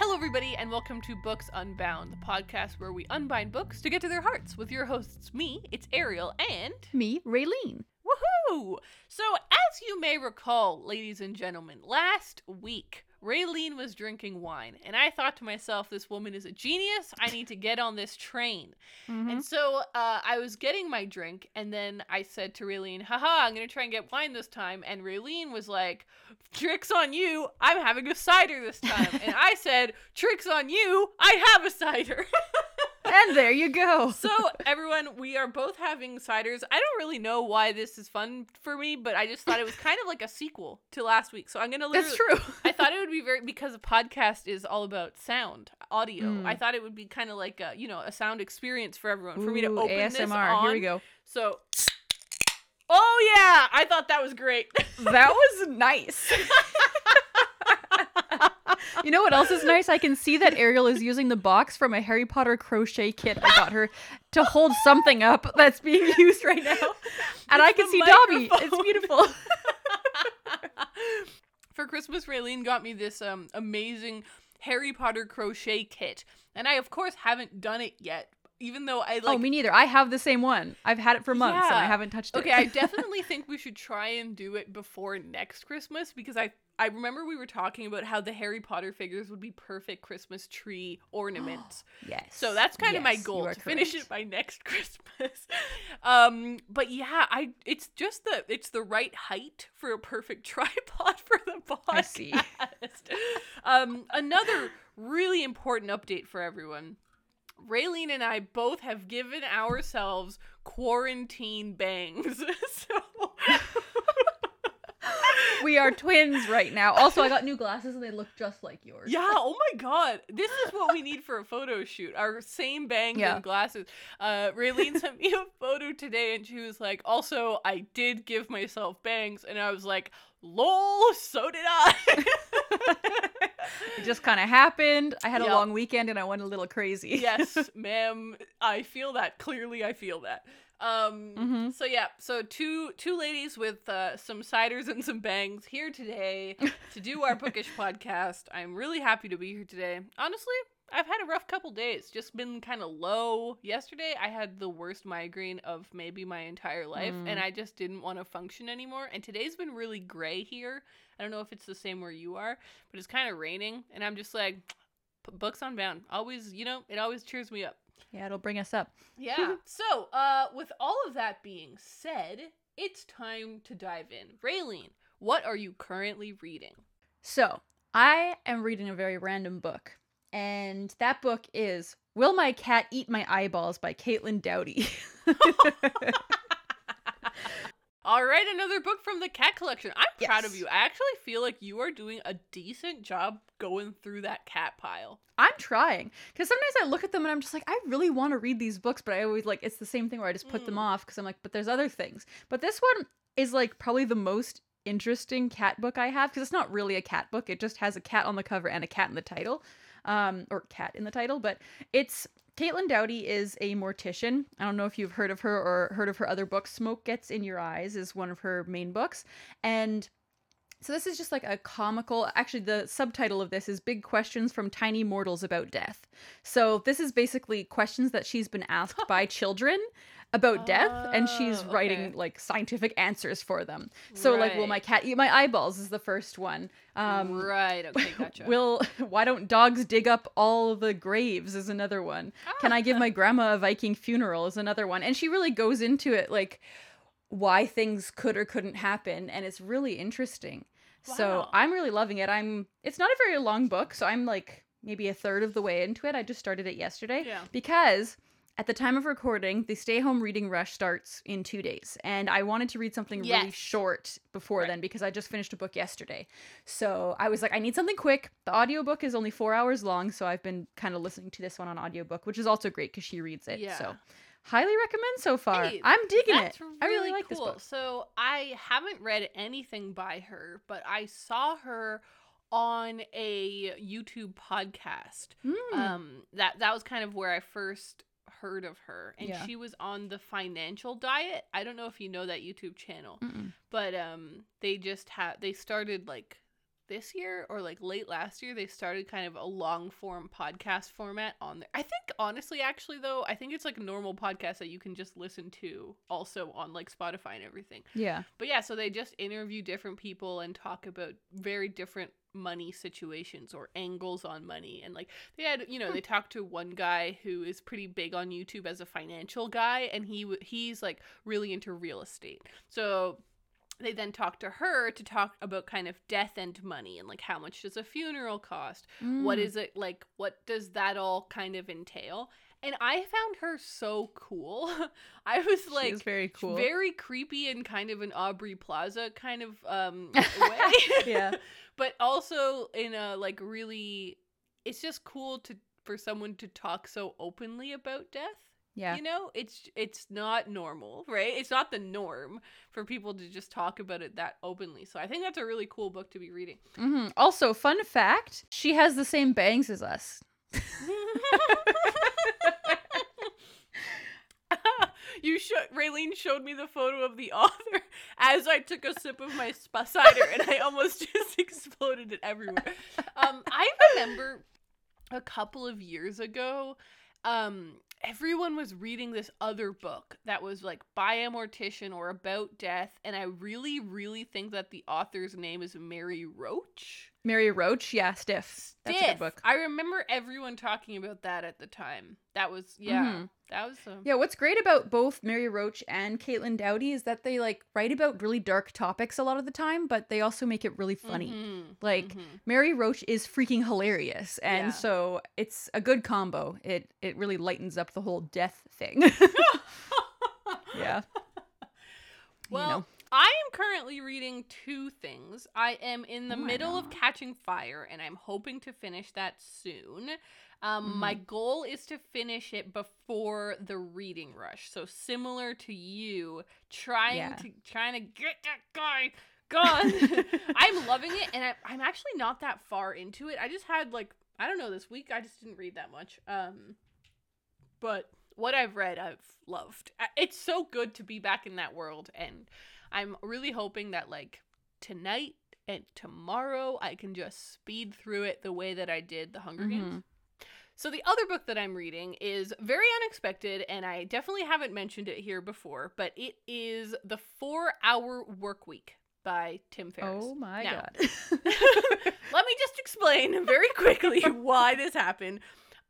Hello, everybody, and welcome to Books Unbound, the podcast where we unbind books to get to their hearts with your hosts, me, it's Ariel, and Me, Raeleen. woohoo! So, as you may recall, ladies and gentlemen, last week Raeleen was drinking wine, and I thought to myself, this woman is a genius. I need to get on this train. Mm-hmm. And so uh, I was getting my drink, and then I said to Raeleen, haha, I'm going to try and get wine this time. And Raeleen was like, tricks on you, I'm having a cider this time. and I said, tricks on you, I have a cider. And there you go. so, everyone, we are both having ciders. I don't really know why this is fun for me, but I just thought it was kind of like a sequel to last week. So, I'm going to literally. That's true. I thought it would be very because a podcast is all about sound, audio. Mm. I thought it would be kind of like a you know a sound experience for everyone for me to Ooh, open ASMR. this on. Here we go. So, oh yeah, I thought that was great. That was nice. you know what else is nice? I can see that Ariel is using the box from a Harry Potter crochet kit I got her to hold something up that's being used right now. And I can see Dobby. It's beautiful. for Christmas, Raeleen got me this um amazing Harry Potter crochet kit, and I of course haven't done it yet. Even though I like oh, me neither. I have the same one. I've had it for months and I haven't touched it. Okay, I definitely think we should try and do it before next Christmas because I I remember we were talking about how the Harry Potter figures would be perfect Christmas tree ornaments. yes. So that's kind of my goal to finish it by next Christmas. um, but yeah, I it's just the it's the right height for a perfect tripod for the podcast. I see. um, another really important update for everyone. Raeleen and I both have given ourselves quarantine bangs. so we are twins right now. Also, I got new glasses and they look just like yours. Yeah, oh my god. This is what we need for a photo shoot. Our same bangs Yeah. and glasses. Uh Raeleen sent me a photo today and she was like, also I did give myself bangs and I was like, lol, so did I. It just kind of happened. I had Yep. a long weekend and I went a little crazy. yes, ma'am. I feel that. Clearly I feel that. Um Mhm. so yeah, so two two ladies with uh, some ciders and some bangs here today to do our bookish podcast. I'm really happy to be here today. Honestly, I've had a rough couple days. Just been kind of low. Yesterday, I had the worst migraine of maybe my entire life, Mm. and I just didn't want to function anymore. And today's been really gray here. I don't know if it's the same where you are, but it's kind of raining, and I'm just like, books on unbound. Always, you know, it always cheers me up. Yeah, it'll bring us up. Yeah. so, uh, with all of that being said, it's time to dive in. Raeleen, what are you currently reading? So, I am reading a very random book, and that book is Will My Cat Eat My Eyeballs by Caitlin Doughty. All right, another book from the cat collection. I'm proud of you. I actually feel like you are doing a decent job going through that cat pile. I'm trying because sometimes I look at them and I'm just like, I really want to read these books, but I always like it's the same thing where I just put them Mm. off because I'm like, but there's other things. But this one is like probably the most interesting cat book I have because it's not really a cat book. It just has a cat on the cover and a cat in the title, um, or cat in the title. But it's Caitlin Doughty is a mortician. I don't know if you've heard of her or heard of her other books. Smoke Gets in Your Eyes is one of her main books, and so this is just like a comical. Actually, the subtitle of this is "Big Questions from Tiny Mortals About Death." So this is basically questions that she's been asked by children about death, and she's Oh, writing okay. like scientific answers for them. So like, will my cat eat my eyeballs? Is the first one. Um, right. Okay. Gotcha. Will why don't dogs dig up all the graves is another one. Can I give my grandma a Viking funeral is another one. And she really goes into it like why things could or couldn't happen and it's really interesting. So I'm really loving it. I'm it's not a very long book, so I'm like maybe a third of the way into it. I just started it yesterday Yeah. because at the time of recording, the stay home reading rush starts in two days. And I wanted to read something really short before Right. then because I just finished a book yesterday. So I was like, I need something quick. The audiobook is only four hours long. So I've been kind of listening to this one on audiobook, which is also great because she reads it. Yeah. So highly recommend so far. Hey, I'm digging it. I really like this book. So I haven't read anything by her, but I saw her on a YouTube podcast. Mm. Um, that that was kind of where I first heard of her, and Yeah. she was on the Financial Diet. I don't know if you know that YouTube channel, Mm-mm. but um, they just had they started like this year or like late last year they started kind of a long form podcast format on there. I think honestly actually though, I think it's like a normal podcast that you can just listen to also on like Spotify and everything. Yeah. But yeah, so they just interview different people and talk about very different money situations or angles on money and like they had you know they hmm. talked to one guy who is pretty big on YouTube as a financial guy and he he's like really into real estate. So they then talked to her to talk about kind of death and money and like how much does a funeral cost? What Mm. is it like what does that all kind of entail? And I found her so cool. I was like is very cool. very creepy and kind of an Aubrey Plaza kind of um way. Yeah. but also in a like really it's just cool to for someone to talk so openly about death. Yeah. You know, it's it's not normal, right? It's not the norm for people to just talk about it that openly. So I think that's a really cool book to be reading. hmm Also, fun fact: she has the same bangs as us. you showed Raeleen showed me the photo of the author as I took a sip of my sp- cider, and I almost just exploded it everywhere. Um, I remember a couple of years ago, um, everyone was reading this other book that was like by a mortician or about death, and I really, really think that the author's name is Mary Roach. Mary Roach, yeah, stiff. That's a good book. I remember everyone talking about that at the time. That was yeah, Mhm. That was a Yeah, what's great about both Mary Roach and Caitlin Doughty is that they like write about really dark topics a lot of the time, but they also make it really funny. Mhm, Like mhm. Mary Roach is freaking hilarious, and Yeah. so it's a good combo. It it really lightens up the whole death thing. yeah. Well, you know. I am currently reading two things. I am in the Oh middle of Catching Fire, and I'm hoping to finish that soon. Um, My goal is to finish it before the reading rush. So similar to you, trying Yeah. to trying to get that guy gone. I'm loving it, and I, I'm actually not that far into it. I just had like I don't know this week. I just didn't read that much. Um, but what I've read, I've loved. It's so good to be back in that world, and I'm really hoping that like tonight and tomorrow I can just speed through it the way that I did the Hunger Games. So the other book that I'm reading is very unexpected, and I definitely haven't mentioned it here before, but it is The Four Hour Work Week by Tim Ferriss. Oh my Now, god. Let me just explain very quickly why this happened.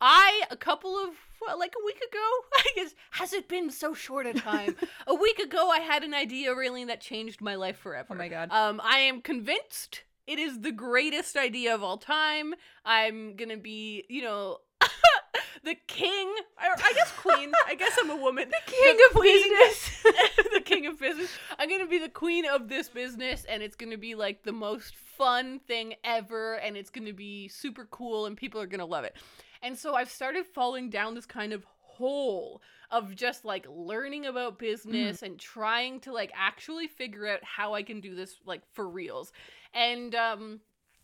I, a couple of, well, like a week ago, I guess, has it been so short a time? a week ago, I had an idea, really, that changed my life forever. Oh my god. Um, I am convinced it is the greatest idea of all time. I'm gonna be, you know, the king, or I guess queen. I guess I'm a woman. The king of business. the king of business. I'm gonna be the queen of this business, and it's gonna be like the most fun thing ever, and it's gonna be super cool, and people are gonna love it. And so I've started falling down this kind of hole of just like learning about business and trying to like actually figure out how I can do this like for reals. And um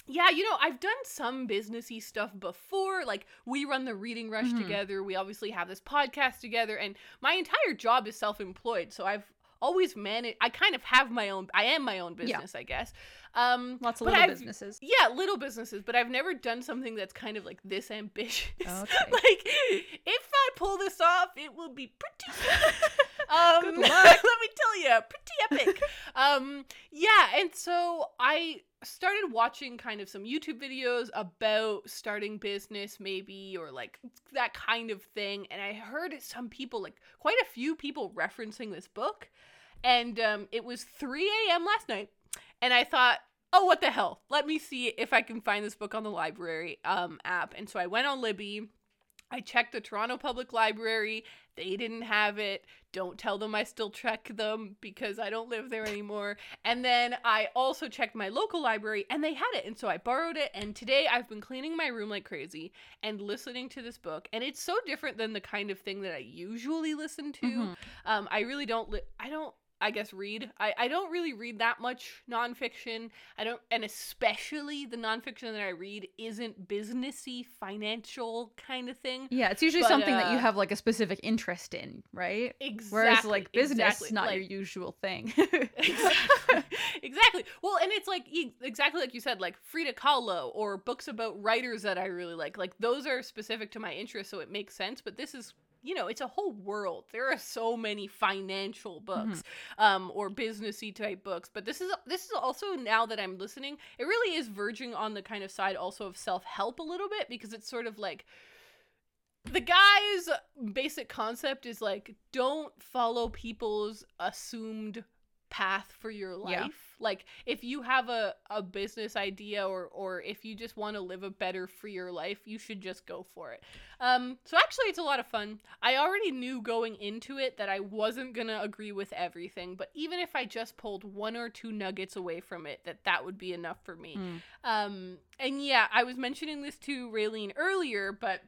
yeah, you know, I've done some businessy stuff before. Like we run the reading rush Mhm. together. We obviously have this podcast together and my entire job is self-employed. So I've always managed I kind of have my own I am my own Yeah. business, I guess. Um Lots of little I've- businesses. yeah, little businesses, but I've never done something that's kind of like this ambitious. Okay. like, if I pull this off, it will be pretty. um, let me tell you, pretty epic. um, yeah, and so I started watching kind of some YouTube videos about starting business, maybe, or like that kind of thing, and I heard some people, like quite a few people, referencing this book, and um, it was 3 a.m. last night, and I thought oh what the hell let me see if i can find this book on the library um app and so i went on libby i checked the toronto public library they didn't have it don't tell them i still check them because i don't live there anymore and then i also checked my local library and they had it and so i borrowed it and today i've been cleaning my room like crazy and listening to this book and it's so different than the kind of thing that i usually listen to Mhm. um, I really don't. Li- I don't. I guess read. I, I don't really read that much nonfiction. I don't and especially the nonfiction that I read isn't businessy, financial kind of thing. Yeah, it's usually But, something that you uh, have like a specific interest in, right? Exactly. Whereas like business exactly. is not like, your usual thing. exactly. exactly. Well, and it's like exactly like you said, like Frida Kahlo or books about writers that I really like. Like those are specific to my interest, so it makes sense. But this is, you know, it's a whole world. There are so many financial books, um, or businessy type books. But this is this is also now that I'm listening, it really is verging on the kind of side also of self help a little bit because it's sort of like the guy's basic concept is like don't follow people's assumed path for your life. Yeah. Like if you have a, a business idea or or if you just want to live a better freer life, you should just go for it. Um so actually it's a lot of fun. I already knew going into it that I wasn't going to agree with everything, but even if I just pulled one or two nuggets away from it, that that would be enough for me. Mm. Um, and yeah, I was mentioning this to Raeleen earlier, but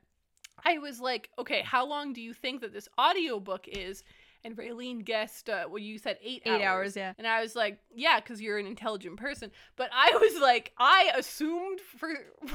I was like, okay, how long do you think that this audiobook is? And Raeleen guessed, uh, well, you said eight, Eight hours, yeah. And I was like, yeah, because you're an intelligent person. But I was like, I assumed for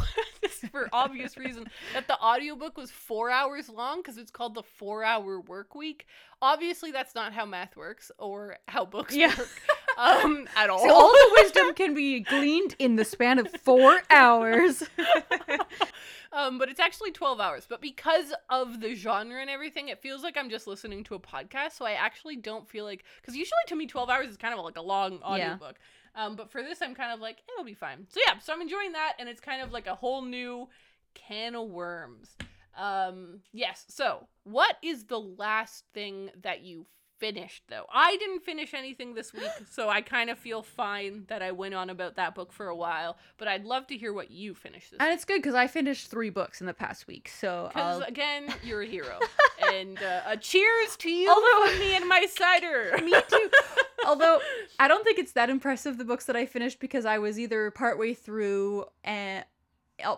for obvious reason that the audiobook was four hours long because it's called the Four Hour Work Week. Obviously, that's not how math works or how books Yeah. work um, at all. So all the wisdom can be gleaned in the span of four hours. um, but it's actually 12 hours. But because of the genre and everything, it feels like I'm just listening to a podcast. So I actually don't feel like, because usually to me, 12 hours is kind of like a long audiobook. Um, but for this, I'm kind of like, it'll be fine. So yeah, so I'm enjoying that. And it's kind of like a whole new can of worms. Um, yes. So what is the last thing that you finished though? I didn't finish anything this week, so I kind of feel fine that I went on about that book for a while, but I'd love to hear what you finished this and it's good because I finished three books in the past week. So because again, you're a hero, and uh, a cheers to you Although- me and my cider. Me too. Although I don't think it's that impressive the books that I finished because I was either partway through and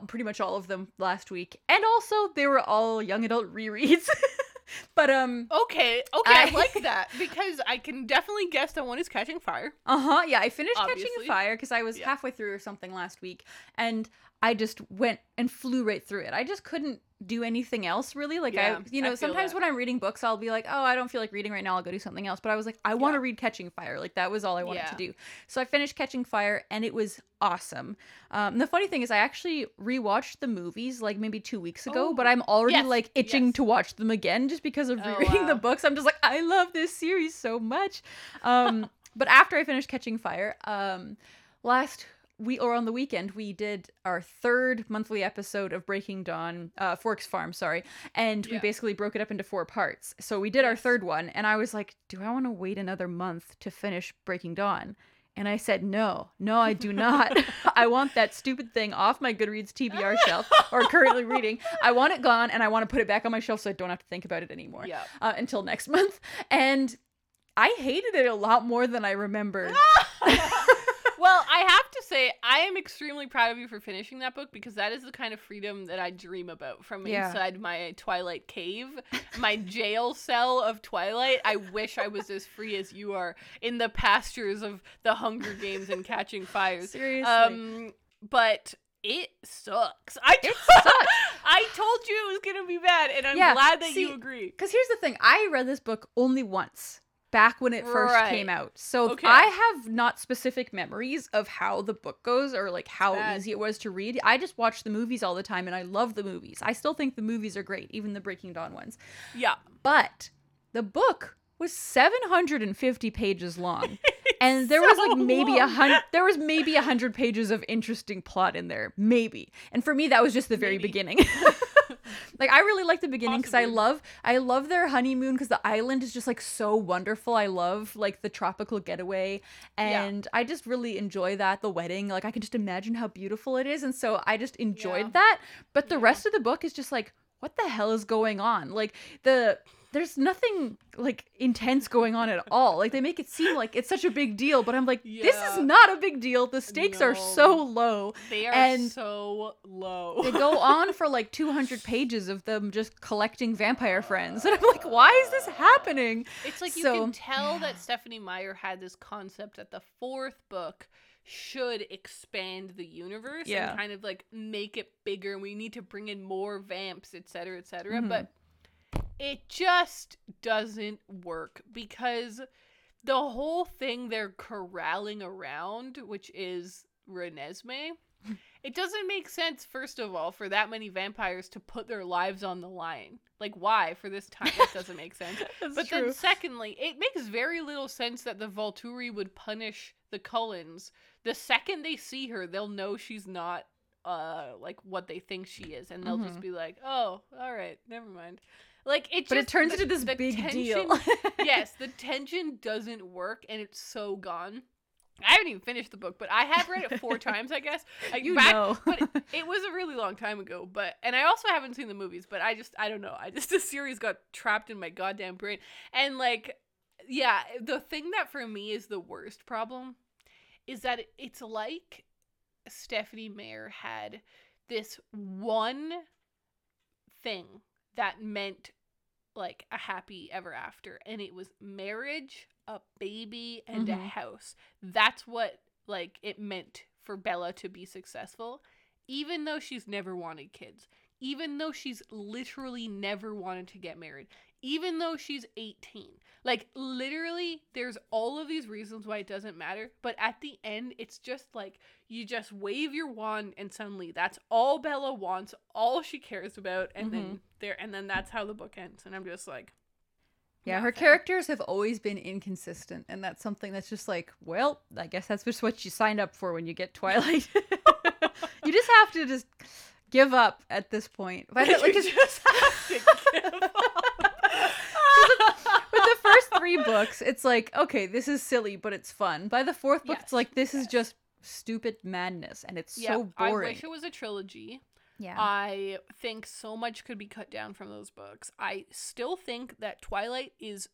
pretty much all of them last week, and also they were all young adult rereads. but um, Okay, okay, I, I- like that because I can definitely guess that one is catching fire. uh huh, yeah, I finished Catching Fire because I was Yeah. halfway through or something last week, and I just went and flew right through it. I just couldn't do anything else really. Like Yeah, I, you know, feel sometimes that. when I'm reading books, I'll be like, oh, I don't feel like reading right now. I'll go do something else. But I was like, I want to Yeah. read Catching Fire. Like that was all I wanted Yeah. to do. So I finished Catching Fire, and it was awesome. Um, the funny thing is, I actually rewatched the movies like maybe two weeks ago, but Oh, I'm already yes, like itching yes. to watch them again just because of Oh, rereading the books. I'm just like, I love this series so much. Um, but after I finished Catching Fire, um, last we or on the weekend we did our third monthly episode of Breaking Dawn, uh, Forks Farm, sorry, and we basically broke it up into four parts. So we did our third one, and I was like, "Do I want to wait another month to finish Breaking Dawn?" And I said, "No, no, I do not. I want that stupid thing off my Goodreads TBR shelf or currently reading. I want it gone, and I want to put it back on my shelf so I don't have to think about it anymore Yeah. uh, until next month." And I hated it a lot more than I remembered. well, I have say, I am extremely proud of you for finishing that book because that is the kind of freedom that I dream about from Yeah. inside my Twilight cave, my jail cell of Twilight. I wish I was as free as you are in the pastures of the Hunger Games and Catching Fires. Seriously. Um, but it sucks. I It sucks. I told you it was gonna be bad, and I'm Yeah, glad that see, you agree. Because here's the thing I read this book only once back when it first Right. came out. So Okay. I have not specific memories of how the book goes or like how Bad. easy it was to read. I just watch the movies all the time and I love the movies. I still think the movies are great, even the Breaking Dawn ones. Yeah. But the book was 750 pages long. and there was like maybe a hundred there was maybe a hundred pages of interesting plot in there maybe and for me that was just the very Maybe. beginning like i really like the beginning because i love i love their honeymoon because the island is just like so wonderful. I love like the tropical getaway. Yeah. and i just really enjoy that the wedding. Like i can just imagine how beautiful it is. And so i just enjoyed Yeah. that. But the Yeah. rest of the book is just like what the hell is going on? Like the there's nothing like intense going on at all. Like they make it seem like it's such a big deal, but I'm like, this is not a big deal. The stakes are so low. They are And so low. They go on for like 200 pages of them just collecting vampire friends. And I'm like, why is this happening? It's like you can tell yeah. that Stephenie Meyer had this concept that the fourth book should expand the universe Yeah. and kind of like make it bigger and we need to bring in more vamps, etc., cetera, etc. Cetera. Mhm. But it just doesn't work because the whole thing they're corralling around, which is Renesmee, it doesn't make sense, first of all, for that many vampires to put their lives on the line. Like, why for this time? It doesn't make sense. But true. then, secondly, it makes very little sense that the Volturi would punish the Cullens. The second they see her, they'll know she's not uh like what they think she is, and they'll just Mhm. be like, "Oh, all right, never mind." Like it, but it just- turns the- into this big tension- deal. yes, the tension doesn't work, and it's so gone. I haven't even finished the book, but I have read it four times, I guess. Like, you back- know. but it was a really long time ago but and i also haven't seen the movies but i just i don't know i just the series got trapped in my goddamn brain and like yeah the thing that for me is the worst problem is that it's like stephenie meyer had this one thing that meant like a happy ever after and it was marriage a baby and a Mhm. house that's what like it meant for bella to be successful even though she's never wanted kids even though she's literally never wanted to get married even though she's 18 like literally there's all of these reasons why it doesn't matter but at the end it's just like you just wave your wand and suddenly that's all bella wants all she cares about and then mm-hmm. there and then that's how the book ends and i'm just like Yeah, her characters have always been inconsistent, and that's something that's just like, well, I guess that's just what you signed up for when you get Twilight. you just have to just give up at this point. But like, just have to give up. with the first three books, it's like, okay, this is silly, but it's fun. By the fourth book, Yes, it's like, this is just stupid madness, and it's yeah, so boring. I wish it was a trilogy. yeah. I think so much could be cut down from those books. I still think that Twilight is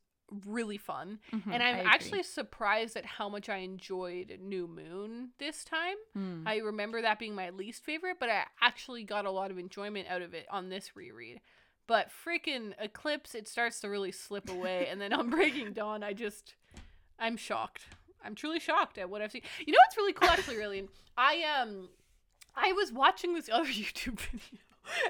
really fun. Mhm, and I'm actually surprised at how much I enjoyed New Moon this time. Mm. I remember that being my least favorite, but I actually got a lot of enjoyment out of it on this reread. But freaking Eclipse, it starts to really slip away. and then on Breaking Dawn, I just, I'm shocked. I'm truly shocked at what I've seen. You know what's really cool, actually, really? I, um, I was watching this other YouTube video.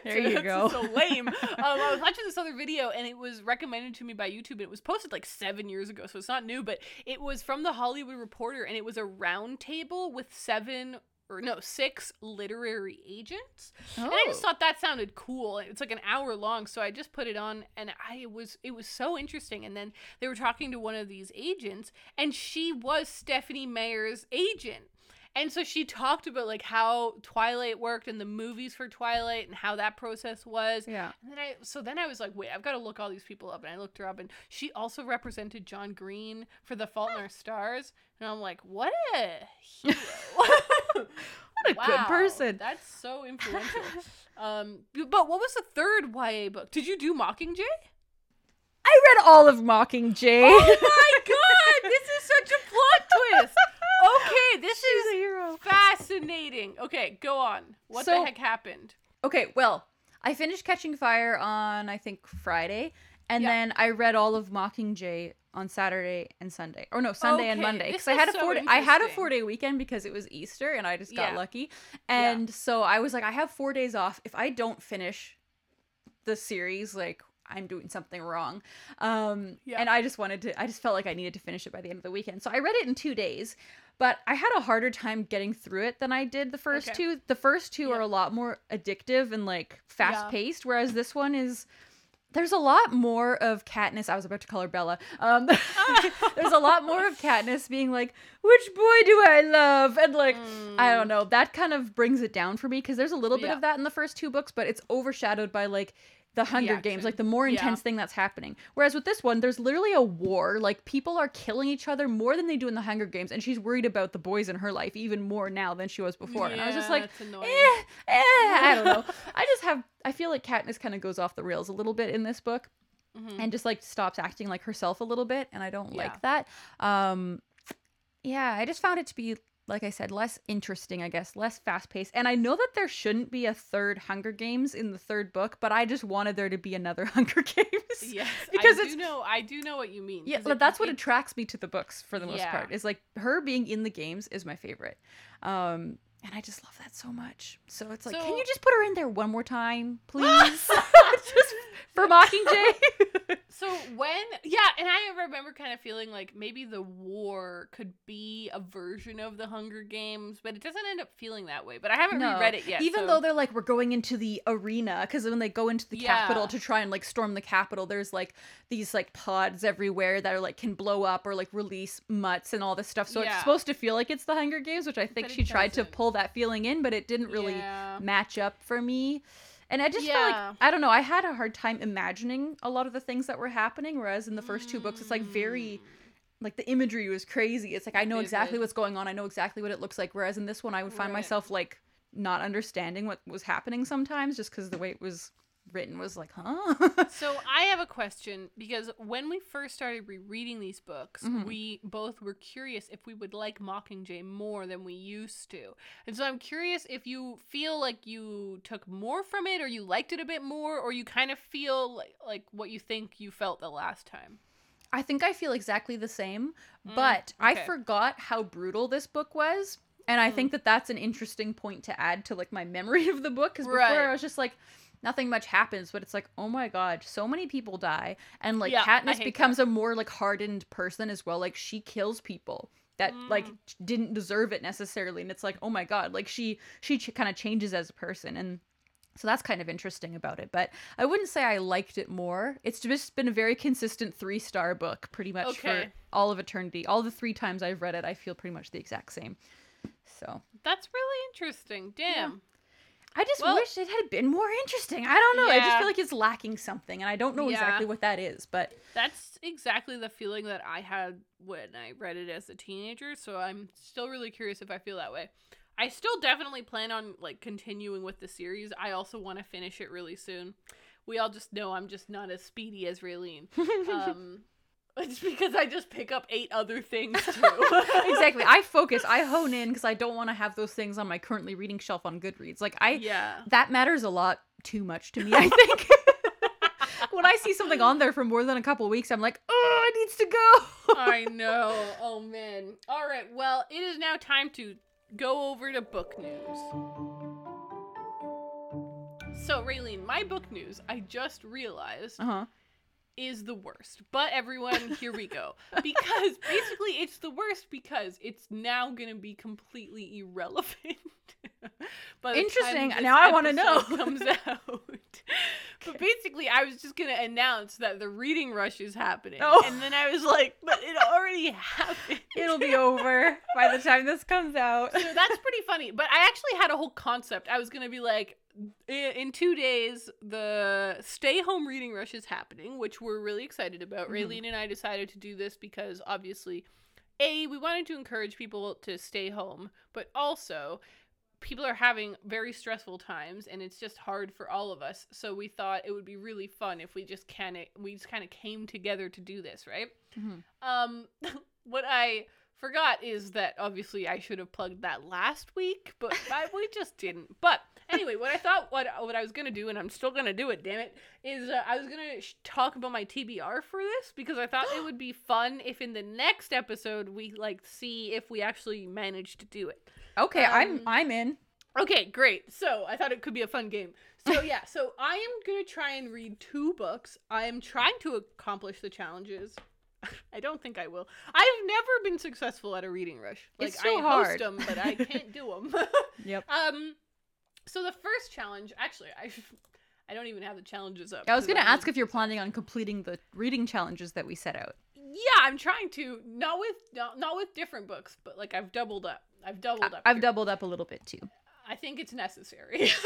There you go. So lame. um, I was watching this other video and it was recommended to me by YouTube and it was posted like seven years ago, so it's not new, but it was from the Hollywood Reporter and it was a round table with seven or no, six literary agents. oh. And I just oh. thought that sounded cool. It's like an hour long, so I just put it on and I was it was so interesting. And then they were talking to one of these agents and she was Stephenie Meyer's agent. And so she talked about like how Twilight worked and the movies for Twilight and how that process was. yeah. And then I so then I was like, wait, I've got to look all these people up. And I looked her up, and she also represented John Green for The Fault in Our Stars. And I'm like, what a hero! What a good person. That's so influential. um, but what was the third YA book? Did you do Mockingjay? I read all of Mockingjay. Oh my god, this is such a plot twist. Okay, this She's a is hero. fascinating. Okay, go on. What the heck happened? Okay, well, I finished Catching Fire on I think Friday, and Yeah. then I read all of Mockingjay on Saturday and Sunday. Or no, Sunday and Monday. Because I had a so four day, I had a four day weekend because it was Easter and I just got Yeah. lucky. And so I was like, I have four days off. If I don't finish the series, like I'm doing something wrong. Um Yeah. and I just wanted to I just felt like I needed to finish it by the end of the weekend. So I read it in two days. But I had a harder time getting through it than I did the first Okay. two. The first two Yeah. are a lot more addictive and like fast paced, whereas this one is there's a lot more of Katniss. I was about to call her Bella. Um, there's a lot more of Katniss being like, "Which boy do I love?" and like, I don't know. That kind of brings it down for me because there's a little bit Mm. Yeah. of that in the first two books, but it's overshadowed by like the Hunger Games, like the more Yeah. intense thing that's happening. Whereas with this one, there's literally a war. Like people are killing each other more than they do in the Hunger Games, and she's worried about the boys in her life even more now than she was before. and I was just like, eh, eh, I don't know. I just have I feel like Katniss kind of goes off the rails a little bit in this book. Mhm. and just like stops acting like herself a little bit and i don't Yeah. like that um yeah i just found it to be like i said less interesting i guess less fast paced and i know that there shouldn't be a third hunger games in the third book but i just wanted there to be another hunger games Yes, because I it's- do know. I do know what you mean. Yeah, but that's what attracts me to the books for the most Yeah. part is like her being in the games is my favorite um and I just love that so much. So it's like, can you just put her in there one more time, please? just for Mockingjay. So when yeah, and I remember kind of feeling like maybe the war could be a version of the Hunger Games, but it doesn't end up feeling that way. But I haven't No. reread it yet. Even so- though they're like, we're going into the arena, because when they go into the capital to try and like storm the capital, there's like these like pods everywhere that are like can blow up or like release mutts and all this stuff. So it's supposed to feel like it's the Hunger Games, which I think But she tried to doesn't. Pull that feeling in, but it didn't really Yeah. match up for me. And I just felt like I don't know, I had a hard time imagining a lot of the things that were happening, whereas in the first two books it's like very Mm. like the imagery was crazy. It's like I know exactly what's going on. I know exactly what it looks like. Whereas in this one, I would find Right. myself like not understanding what was happening sometimes, just because the way it was written was like, huh? So I have a question because when we first started rereading these books, Mhm. we both were curious if we would like Mockingjay more than we used to. And so I'm curious if you feel like you took more from it or you liked it a bit more or you kind of feel like, like what you think you felt the last time. I think I feel exactly the same, Mm, but I forgot how brutal this book was. And I Mm. think that that's an interesting point to add to like my memory of the book because before Right. I was just like nothing much happens, but it's like oh my god, so many people die, and like Yeah, Katniss becomes a more like hardened person as well. Like she kills people that like Mm. didn't deserve it necessarily, and it's like oh my god, like she she ch- kind of changes as a person and. So that's kind of interesting about it, but I wouldn't say I liked it more. It's just been a very consistent three star book, pretty much for all of eternity. All the three times I've read it, I feel pretty much the exact same. So That's really interesting. Damn. I just Well- wish it had been more interesting. I don't know. I just feel like it's lacking something, and I don't know Yeah. exactly what that is. But That's exactly the feeling that I had when I read it as a teenager, so I'm still really curious if I feel that way. I still definitely plan on like continuing with the series. I also want to finish it really soon. We all just know I'm just not as speedy as Raeleen. Um it's because I just pick up eight other things too. exactly, I focus, I hone in because I don't want to have those things on my currently reading shelf on Goodreads. Like I, yeah. that matters a lot too much to me. I think. when I see something on there for more than a couple weeks, I'm like, oh, it needs to go. I know. Oh man. All right. Well, it is now time to go over to book news. So, Raeleen, my book news, I just realized, Uh huh. Is the worst. But everyone, here we go. Because basically, it's the worst because it's now going to be completely irrelevant. time Interesting. Now I wanna know. comes out. But basically, I was just gonna announce that the reading rush is happening, Oh. and then I was like, "But it already happened." It'll be over by the time this comes out. so that's pretty funny. But I actually had a whole concept. I was gonna be like, "I- in two days, the stay home reading rush is happening, which we're really excited about. Mhm. Raeleen and I decided to do this because obviously, a we wanted to encourage people to stay home, but also people are having very stressful times and it's just hard for all of us so we thought it would be really fun if we just kind of we just kind of came together to do this right Mhm. um what i forgot is that obviously i should have plugged that last week but I, we just didn't but anyway what i thought what what i was gonna do and i'm still gonna do it damn it is uh, i was gonna sh- talk about my tbr for this because i thought it would be fun if in the next episode we like see if we actually managed to do it Okay, I'm Um, I'm in. Okay, great. So I thought it could be a fun game. So yeah, so I am gonna try and read two books. I am trying to accomplish the challenges. I don't think I will. I've never been successful at a reading rush. Like It's so I hard. host them, but I can't do them. Yep. um, so the first challenge, actually, I I don't even have the challenges up. I was gonna I ask if you're planning on completing the reading challenges that we set out. Yeah, I'm trying to. Not with not, not with different books, but like I've doubled up. I've doubled up. I've here. doubled up a little bit too. I think it's necessary.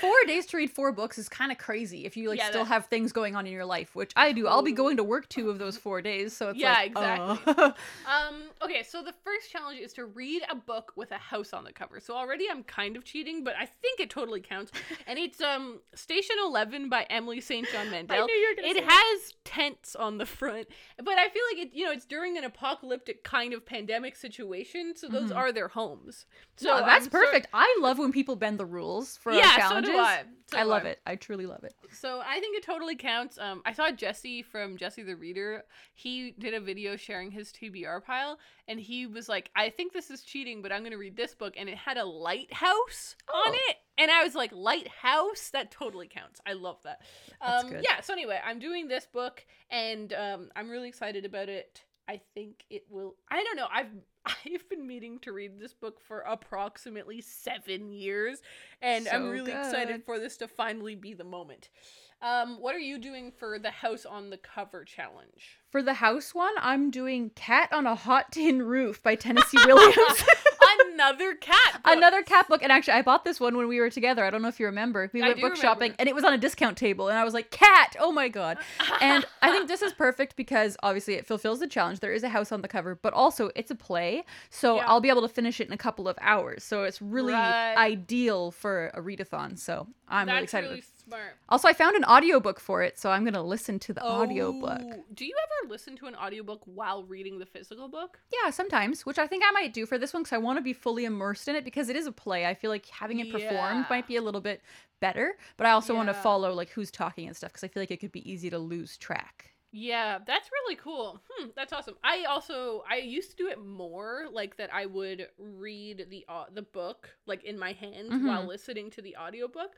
Four days to read four books is kind of crazy if you like Yeah, still that- have things going on in your life, which I do. I'll be going to work two of those four days, so it's Yeah, like, exactly. uh, Um, okay, so the first challenge is to read a book with a house on the cover. So already I'm kind of cheating, but I think it totally counts. And it's um Station Eleven by Emily St. John Mandel. knew you were gonna It say that. has tents on the front, but I feel like it you know, it's during an apocalyptic kind of pandemic situation, so those Mhm. are their homes. So no, that's sort- perfect. I love when people bend the rules for yeah, so I. So I love it. I truly love it. So I think it totally counts. Um, I saw Jesse from Jesse the Reader. He did a video sharing his TBR pile, and he was like, "I think this is cheating, but I'm gonna read this book," and it had a lighthouse on Oh. it, and I was like, "Lighthouse? That totally counts. I love that." Um, yeah. So anyway, I'm doing this book, and um, I'm really excited about it. I think it will. I don't know. I've I've been meaning to read this book for approximately seven years, and I'm So really excited for this to finally be the moment. Um, what are you doing for the house on the cover challenge? For the house one, I'm doing Cat on a Hot Tin Roof by Tennessee Williams. Another cat. book. Another cat book. And actually, I bought this one when we were together. I don't know if you remember. We went book shopping and it was on a discount table. And I was like, Cat! Oh my God. And I think this is perfect because obviously it fulfills the challenge. There is a house on the cover, but also it's a play. So Yeah. I'll be able to finish it in a couple of hours. So it's really Right. ideal for a readathon. So I'm really excited. really smart. Also, I found an audiobook for it. So I'm going to listen to the audiobook. Oh, Do you ever listen to an audiobook while reading the physical book? Yeah, sometimes, which I think I might do for this one because I want to be fully immersed in it because it is a play. I feel like having it performed Yeah. might be a little bit better, but I also want to follow like who's talking and stuff because I feel like it could be easy to lose track. Yeah, that's really cool. Hmm, that's awesome. I also I used to do it more like that I would read the uh, the book like in my hands while Mhm. listening to the audiobook.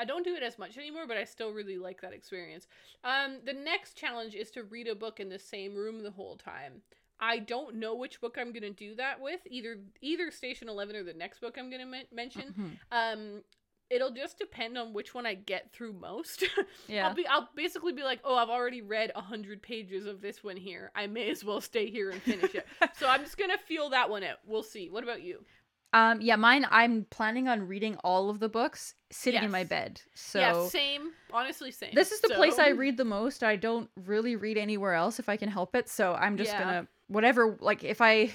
I don't do it as much anymore, but I still really like that experience. Um the next challenge is to read a book in the same room the whole time. I don't know which book I'm going to do that with, either either Station 11 or the next book I'm going to men- mention. Mhm. Um it'll just depend on which one I get through most. Yeah. I'll be I'll basically be like, "Oh, I've already read a 100 pages of this one here. I may as well stay here and finish it." so I'm just going to feel that one out. We'll see. What about you? Um, yeah, mine. I'm planning on reading all of the books sitting in my bed. So yeah, same. Honestly, same. this is the So- place I read the most. I don't really read anywhere else if I can help it. So I'm just Yeah. gonna whatever. Like if I,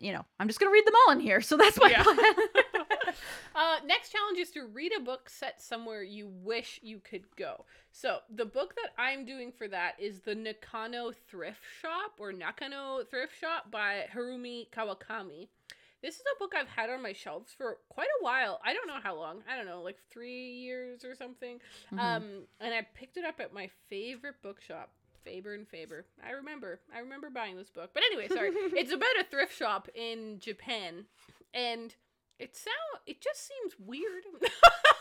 you know, I'm just gonna read them all in here. So that's my Yeah. plan. uh, next challenge is to read a book set somewhere you wish you could go. So the book that I'm doing for that is the Nakano Thrift Shop or Nakano Thrift Shop by Harumi Kawakami. This is a book I've had on my shelves for quite a while. I don't know how long. I don't know, like three years or something. Mhm. Um, and I picked it up at my favorite bookshop, Faber and Faber. I remember. I remember buying this book. But anyway, sorry. it's about a thrift shop in Japan, and it sound it just seems weird.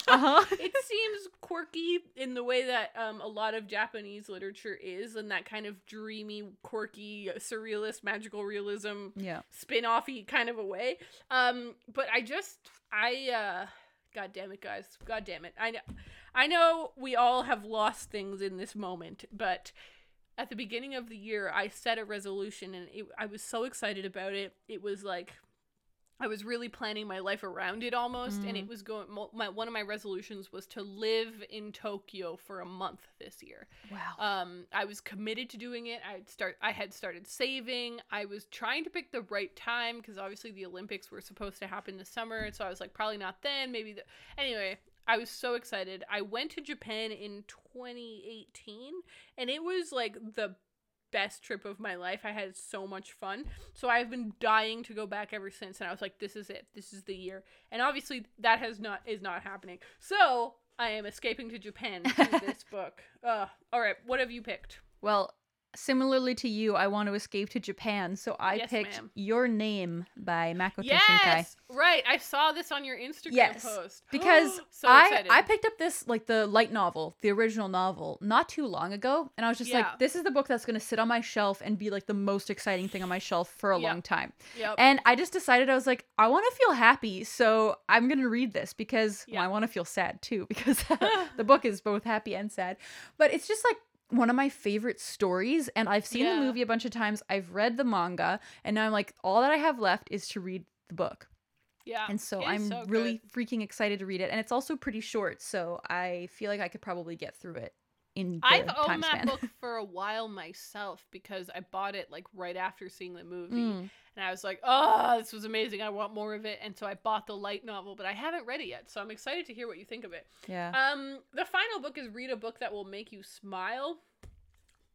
uh-huh. it seems quirky in the way that um, a lot of Japanese literature is, and that kind of dreamy, quirky, surrealist, magical realism Yeah. spin-offy kind of a way. Um, but I just I uh god damn it guys. God damn it. I know I know we all have lost things in this moment, but at the beginning of the year I set a resolution and it, I was so excited about it. It was like I was really planning my life around it almost, and it was going. My one of my resolutions was to live in Tokyo for a month this year. Wow. Um, I was committed to doing it. I start. I had started saving. I was trying to pick the right time because obviously the Olympics were supposed to happen this summer, so I was like, probably not then. Maybe the. Anyway, I was so excited. I went to Japan in 2018, and it was like the best trip of my life. I had so much fun. So I've been dying to go back ever since, and I was like, this is it. This is the year. And obviously that has not is not happening. So I am escaping to Japan through this book. Uh, all right, what have you picked? Well, similarly to you, I want to escape to Japan, so I Yes, picked ma'am. Your Name by Makoto Shinkai. Yes, right. I saw this on your Instagram Yes, post Because so I excited. I picked up this like the light novel, the original novel, not too long ago, and I was just Yeah. like, this is the book that's gonna sit on my shelf and be like the most exciting thing on my shelf for a Yeah. long time. Yep. And I just decided I was like, I want to feel happy, so I'm gonna read this because well, I want to feel sad too because the book is both happy and sad. But it's just like one of my favorite stories, and I've seen Yeah. the movie a bunch of times. I've read the manga, and now I'm like, all that I have left is to read the book. Yeah. and so I'm so really freaking excited to read it. And it's also pretty short, so I feel like I could probably get through it in I've owned that book for a while myself because I bought it like right after seeing the movie. Mm. And I was like, oh, this was amazing. I want more of it. And so I bought the light novel, but I haven't read it yet. So I'm excited to hear what you think of it. Yeah. Um, the final book is Read a Book That Will Make You Smile.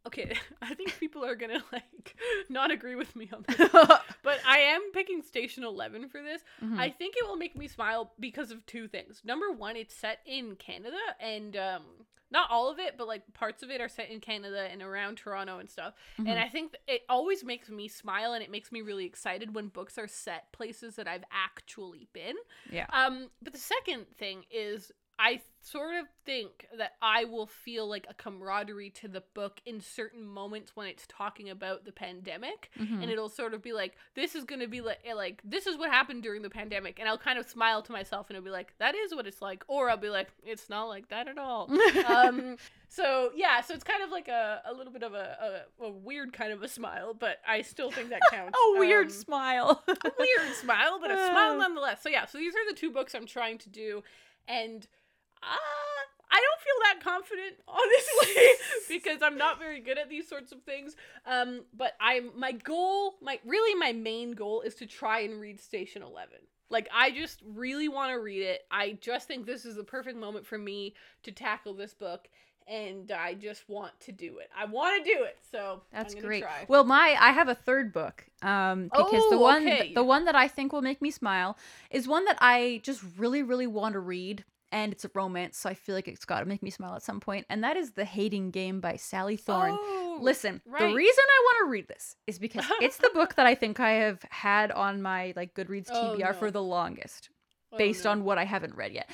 Okay, I think people are gonna like not agree with me on this, but I am picking Station Eleven for this. Mhm. I think it will make me smile because of two things. Number one, it's set in Canada, and um, not all of it, but like parts of it are set in Canada and around Toronto and stuff. Mhm. And I think it always makes me smile, and it makes me really excited when books are set places that I've actually been. yeah. Um, but the second thing is I sort of think that I will feel like a camaraderie to the book in certain moments when it's talking about the pandemic Mhm. and it'll sort of be like this is going to be like eh, like this is what happened during the pandemic and I'll kind of smile to myself and it'll be like that is what it's like or I'll be like it's not like that at all. um so yeah, so it's kind of like a, a little bit of a, a, a weird kind of a smile, but I still think that counts. a weird Um, smile. a weird smile, but a smile nonetheless. So yeah, so these are the two books I'm trying to do, and I don't feel that confident, honestly, because I'm not very good at these sorts of things. Um, but I'm my goal, my really my main goal is to try and read Station Eleven. Like I just really want to read it. I just think this is the perfect moment for me to tackle this book. And I just want to do it. I want to do it. So That's great. Try. Well, my I have a third book. Um, because the Oh, one okay. the one that I think will make me smile is one that I just really really want to read, and it's a romance, so I feel like it's got to make me smile at some point. and that is The Hating Game by Sally Thorne. Oh, Listen, the reason I want to read this is because it's the book that I think I have had on my like Goodreads Oh, TBR no. for the longest, Oh, based no. on what I haven't read yet.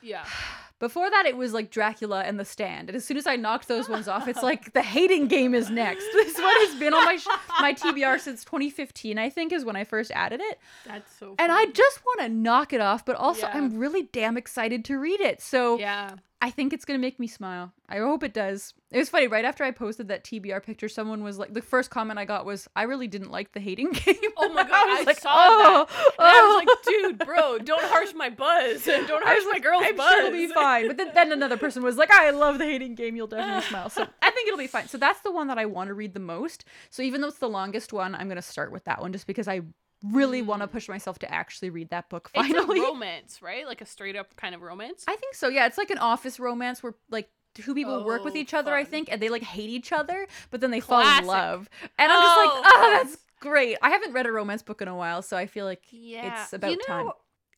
yeah. Before that, it was like Dracula and The Stand, and as soon as I knocked those ones off, it's like the hating game is next. This one has been on my sh- my TBR since 2015, I think, is when I first added it, That's so. and I just want to knock it off. But also, Yeah. I'm really damn excited to read it. So yeah. I think it's gonna make me smile. I hope it does. It was funny. Right after I posted that TBR picture, someone was like, the first comment I got was, "I really didn't like the hating game." Oh my god, I I, like, saw "Oh, that. And I was oh." like, dude, bro, don't harsh my buzz. And don't I harsh was my like, girl's I'm buzz. sure it'll be fine. But then, then another person was like, I love the hating game. You'll definitely smile. So I think it'll be fine. So that's the one that I want to read the most. So even though it's the longest one, I'm going to start with that one just because I really want to Mm. push myself to actually read that book It's finally. a romance, right? Like a straight up kind of romance. I think so. Yeah. It's like an office romance where like two people work with Oh, each other, I think, and they like hate each other, but then they fall in love. And I'm just Oh, like, oh, that's great. I haven't read a romance book in a while, so I feel like yeah, it's about you know, time.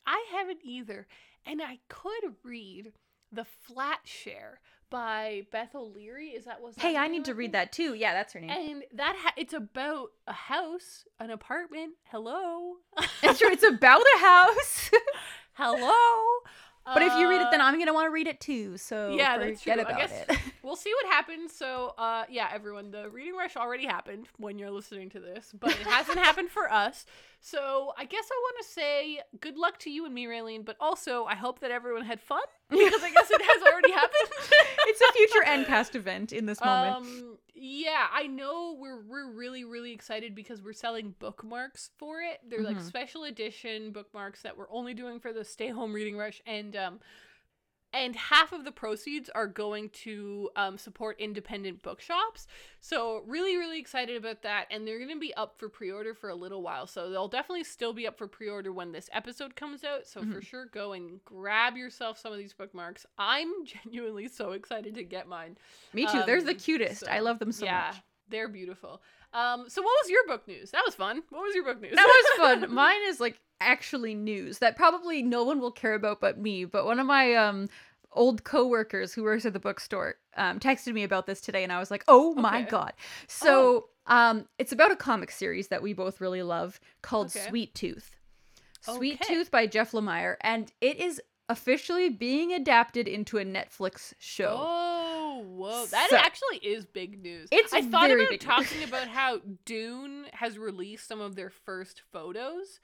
I haven't either, and I could read the Flat Share by Beth O'Leary. Is that was? Hey, I need to read that too. Yeah, that's her name. And that ha- it's about a house, an apartment. Hello, It's true. It's about a house. hello. But if you read it, then Uh, I'm gonna want to read it too. So Yeah, that's forget true. I about guess- it. we'll see what happens. So, uh, yeah, everyone, the reading rush already happened when you're listening to this, but it hasn't happened for us. So, I guess I want to say good luck to you and me, Raeleen, but also I hope that everyone had fun because I guess it has already happened. it's a future endcast event in this moment. Um, yeah, I know we're we're really really excited because we're selling bookmarks for it. They're like Mhm. special edition bookmarks that we're only doing for the Stay Home Reading Rush, and um, and half of the proceeds are going to um, support independent bookshops. So really really excited about that, and they're gonna be up for pre-order for a little while. So they'll definitely still be up for pre-order when this episode comes out. So for Mhm. sure, go and grab yourself some of these bookmarks. I'm genuinely so excited to get mine. Me too. They're the um, cutest. I love them so yeah, much. they're beautiful. Um, so what was your book news? That was fun. What was your book news? That was fun. Mine is like actually news that probably no one will care about but me. But one of my um old coworkers who works at the bookstore um texted me about this today, and I was like, oh my Okay. god. So um it's about a comic series that we both really love called Okay. Sweet Tooth. Sweet Okay. Tooth by Jeff Lemire, and it is officially being adapted into a Netflix show. Oh, whoa! That So- actually is big news. It's I thought about talking about how Dune has released some of their first photos,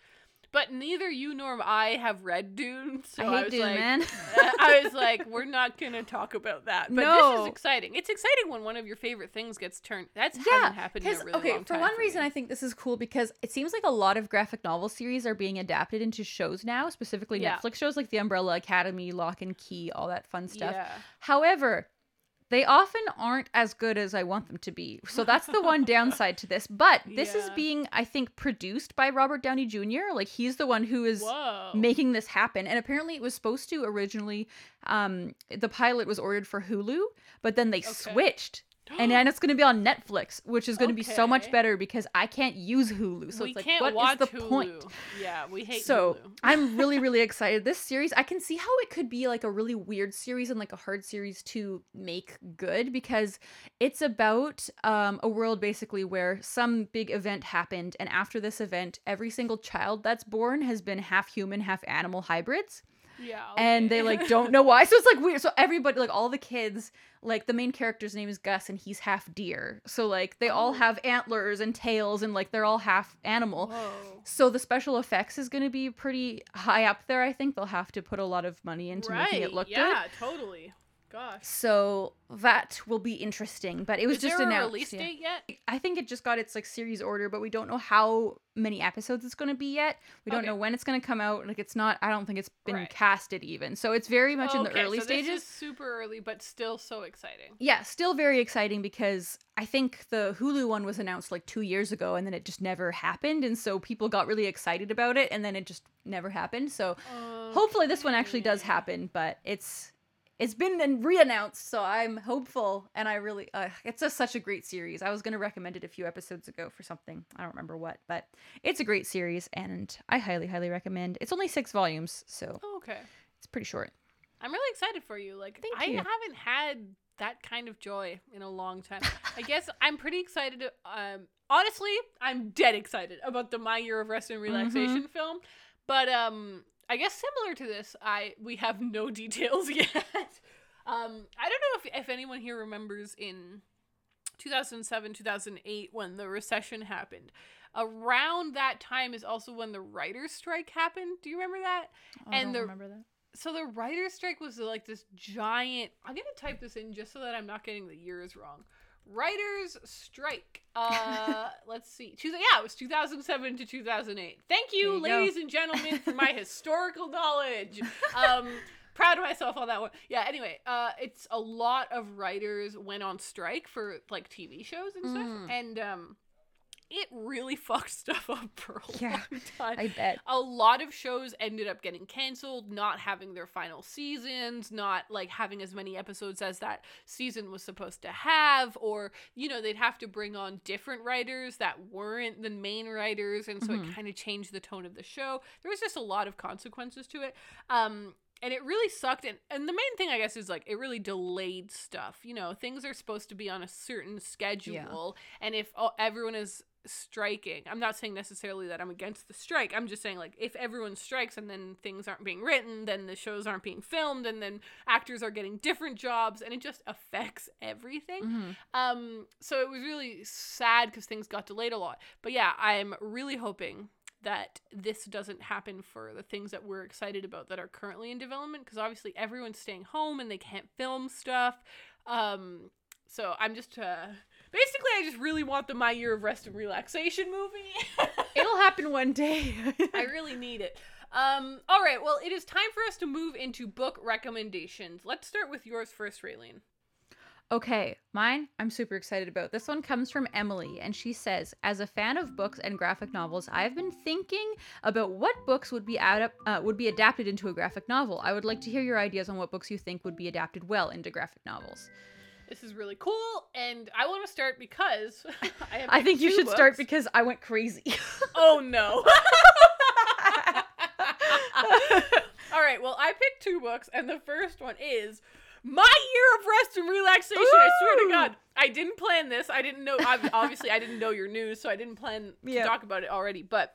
but neither you nor I have read Dune, so I I, was Dune, like, man. I was like, we're not gonna talk about that. But this is exciting. It's exciting when one of your favorite things gets turned. That's Yeah, hasn't happened in a really okay, long for time one reason. I think this is cool because it seems like a lot of graphic novel series are being adapted into shows now, specifically Yeah. Netflix shows like The Umbrella Academy, Locke and Key, all that fun stuff. Yeah. However, they often aren't as good as I want them to be. So that's the one downside to this. But this is being, I think, produced by Robert Downey Jr. Like he's the one who is Whoa. making this happen. And apparently it was supposed to originally um the pilot was ordered for Hulu, but then they Okay. switched. And then it's going to be on Netflix, which is going to be so much better because I can't use Hulu. So we it's like, what is the Hulu. point? Yeah, we hate Hulu. so Hulu. I'm really, really excited. This series, I can see how it could be like a really weird series and like a hard series to make good because it's about um, a world basically where some big event happened, and after this event, every single child that's born has been half human, half animal hybrids Yeah. and they like don't know why. So it's like weird. So everybody, like all the kids, like the main character's name is Gus, and he's half deer. So like they all Oh. have antlers and tails, and like they're all half animal. Whoa. So the special effects is going to be pretty high up there. I think they'll have to put a lot of money into right. making it look good. yeah, totally. Gosh. So that will be interesting. But it was Is just there a announced. release yeah. date yet? I think it just got its like series order, but we don't know how many episodes it's going to be yet. We don't Okay. know when it's going to come out. Like it's not. I don't think it's been Right. casted even. So it's very much in the early so stages. super early, but still so exciting. yeah, still very exciting because I think the Hulu one was announced like two years ago and then it just never happened. And so people got really excited about it and then it just never happened. So hopefully this one actually does happen, but it's it's been re-announced, so I'm hopeful and I really uh, it's just such a great series. I was going to recommend it a few episodes ago for something. I don't remember what, but it's a great series and I highly highly recommend. It's only 6 volumes, so Oh, okay. it's pretty short. I'm really excited for you. Like Thank I you. haven't had that kind of joy in a long time. I guess I'm pretty excited. to- Um, honestly, I'm dead excited about the My Year of Rest and Relaxation Mm-hmm. film. But um, I guess similar to this, I we have no details yet. um, I don't know if if anyone here remembers in 2007 2008 when the recession happened. Around that time is also when the writers' strike happened. Do you remember that? And the- that. so the writer's strike was like this giant i'm gonna type this in just so that i'm not getting the years wrong writers strike. Uh let's see. Two, yeah it was 2007 to 2008 thank you, you go. ladies and gentlemen for my historical knowledge. Um proud of myself on that one. Yeah anyway uh it's a lot of writers went on strike for like tv shows and stuff. Mm. and um it really fucked stuff up for a Yeah, long time I bet. a lot of shows ended up getting canceled, not having their final seasons, not like having as many episodes as that season was supposed to have, or you know, they'd have to bring on different writers that weren't the main writers, and so Mhm. it kind of changed the tone of the show. There was just a lot of consequences to it. Um and it really sucked and, and the main thing i guess is like it really delayed stuff you know things are supposed to be on a certain schedule and if all, everyone is striking i'm not saying necessarily that i'm against the strike i'm just saying like if everyone strikes and then things aren't being written then the shows aren't being filmed and then actors are getting different jobs and it just affects everything Mhm. um, so it was really sad because things got delayed a lot. But yeah, I'm really hoping that this doesn't happen for the things that we're excited about that are currently in development because obviously everyone's staying home and they can't film stuff. Um, so I'm just uh, basically I just really want the My Year of Rest and Relaxation movie. It'll happen one day. I really need it. Um, all right, well, it is time for us to move into book recommendations. Let's start with yours first, Raeleen. Okay, mine I'm super excited about. This one comes from Emily, and she says, As a fan of books and graphic novels, I've been thinking about what books would be adap- uh, would be adapted into a graphic novel. I would like to hear your ideas on what books you think would be adapted well into graphic novels. This is really cool, and I want to start because I have. I think you should start because I went crazy. Oh no! All right, well, I picked two books, and the first one is My Year of Rest and Relaxation. I swear to God, I didn't plan this. I didn't know. Obviously, I didn't know your news, so I didn't plan to Yeah. talk about it already. But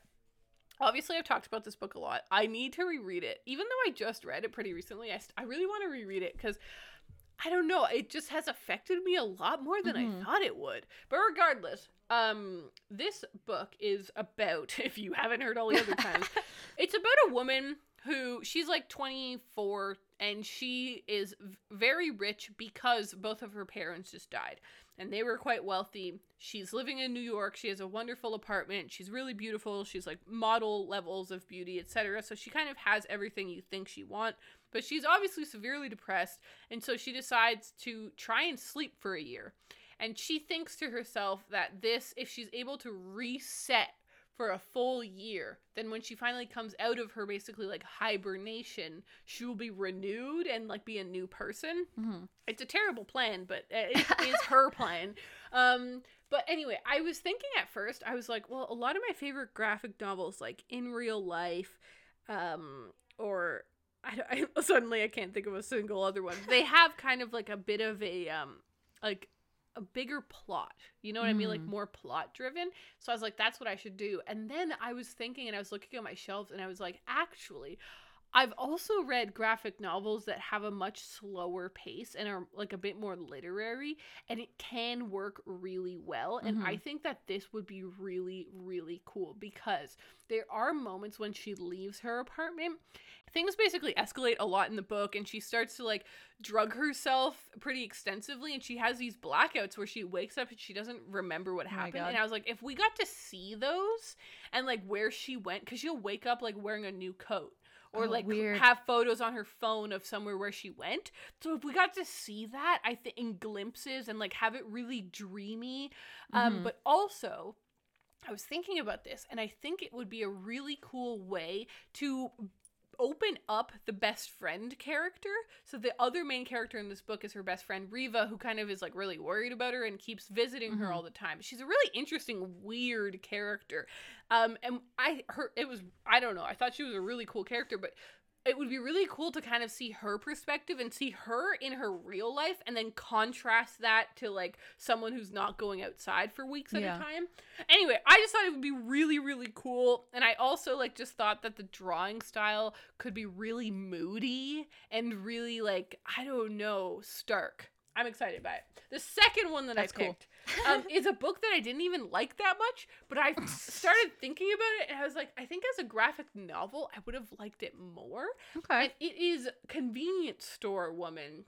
obviously, I've talked about this book a lot. I need to reread it, even though I just read it pretty recently. I, st- I really want to reread it because. I don't know. It just has affected me a lot more than Mhm. I thought it would. But regardless, Um, this book is about, if you haven't heard all the other times, it's about a woman who she's like 24 and she is v- very rich because both of her parents just died and they were quite wealthy. She's living in New York. She has a wonderful apartment. She's really beautiful. She's like model levels of beauty, etc. So she kind of has everything you think she want, but she's obviously severely depressed, and so she decides to try and sleep for a year. And she thinks to herself that this if she's able to reset for a full year. Then when she finally comes out of her basically like hibernation, she will be renewed and like be a new person. Mm-hmm. It's a terrible plan, but it is her plan. Um, but anyway, I was thinking at first, I was like, well, a lot of my favorite graphic novels, like in real life, um, or I, I suddenly I can't think of a single other one. They have kind of like a bit of a um, like a bigger plot. You know what I mean? Like Mm. more plot driven. So I was like, that's what I should do. And then I was thinking and I was looking at my shelves and I was like, actually, I've also read graphic novels that have a much slower pace and are like a bit more literary and it can work really well. And I mm-hmm. think that this would be really, really cool because there are moments when she leaves her apartment. Things basically escalate a lot in the book and she starts to like drug herself pretty extensively and she has these blackouts where she wakes up and she doesn't remember what Oh happened. God. and I was like, if we got to see those and like where she went, because she'll wake up like wearing a new coat or Oh, like weird. have photos on her phone of somewhere where she went. So if we got to see that, I think in glimpses and like have it really dreamy, um, Mhm. but also. I was thinking about this, and I think it would be a really cool way to open up the best friend character. So the other main character in this book is her best friend Riva, who kind of is like really worried about her and keeps visiting her Mhm. all the time. She's a really interesting, weird character. Um, and I her it was I don't know. I thought she was a really cool character, but it would be really cool to kind of see her perspective and see her in her real life and then contrast that to like someone who's not going outside for weeks at Yeah. a time. Anyway, I just thought it would be really really cool and I also like just thought that the drawing style could be really moody and really like I don't know, stark. I'm excited by it. The second one that That's I cool. Um, is a book that I didn't even like that much, but I started thinking about it and I was like, I think as a graphic novel, I would have liked it more. Okay. And it is Convenience Store Woman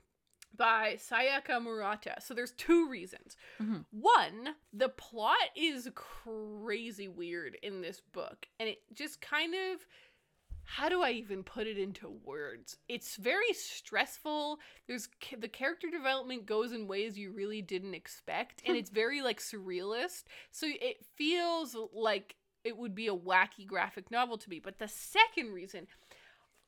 by Sayaka Murata. So there's two reasons. Mhm. One, the plot is crazy weird in this book, and it just kind of how do I even put it into words? It's very stressful. There's the character development goes in ways you really didn't expect, and it's very like surrealist. So it feels like it would be a wacky graphic novel to me. But the second reason,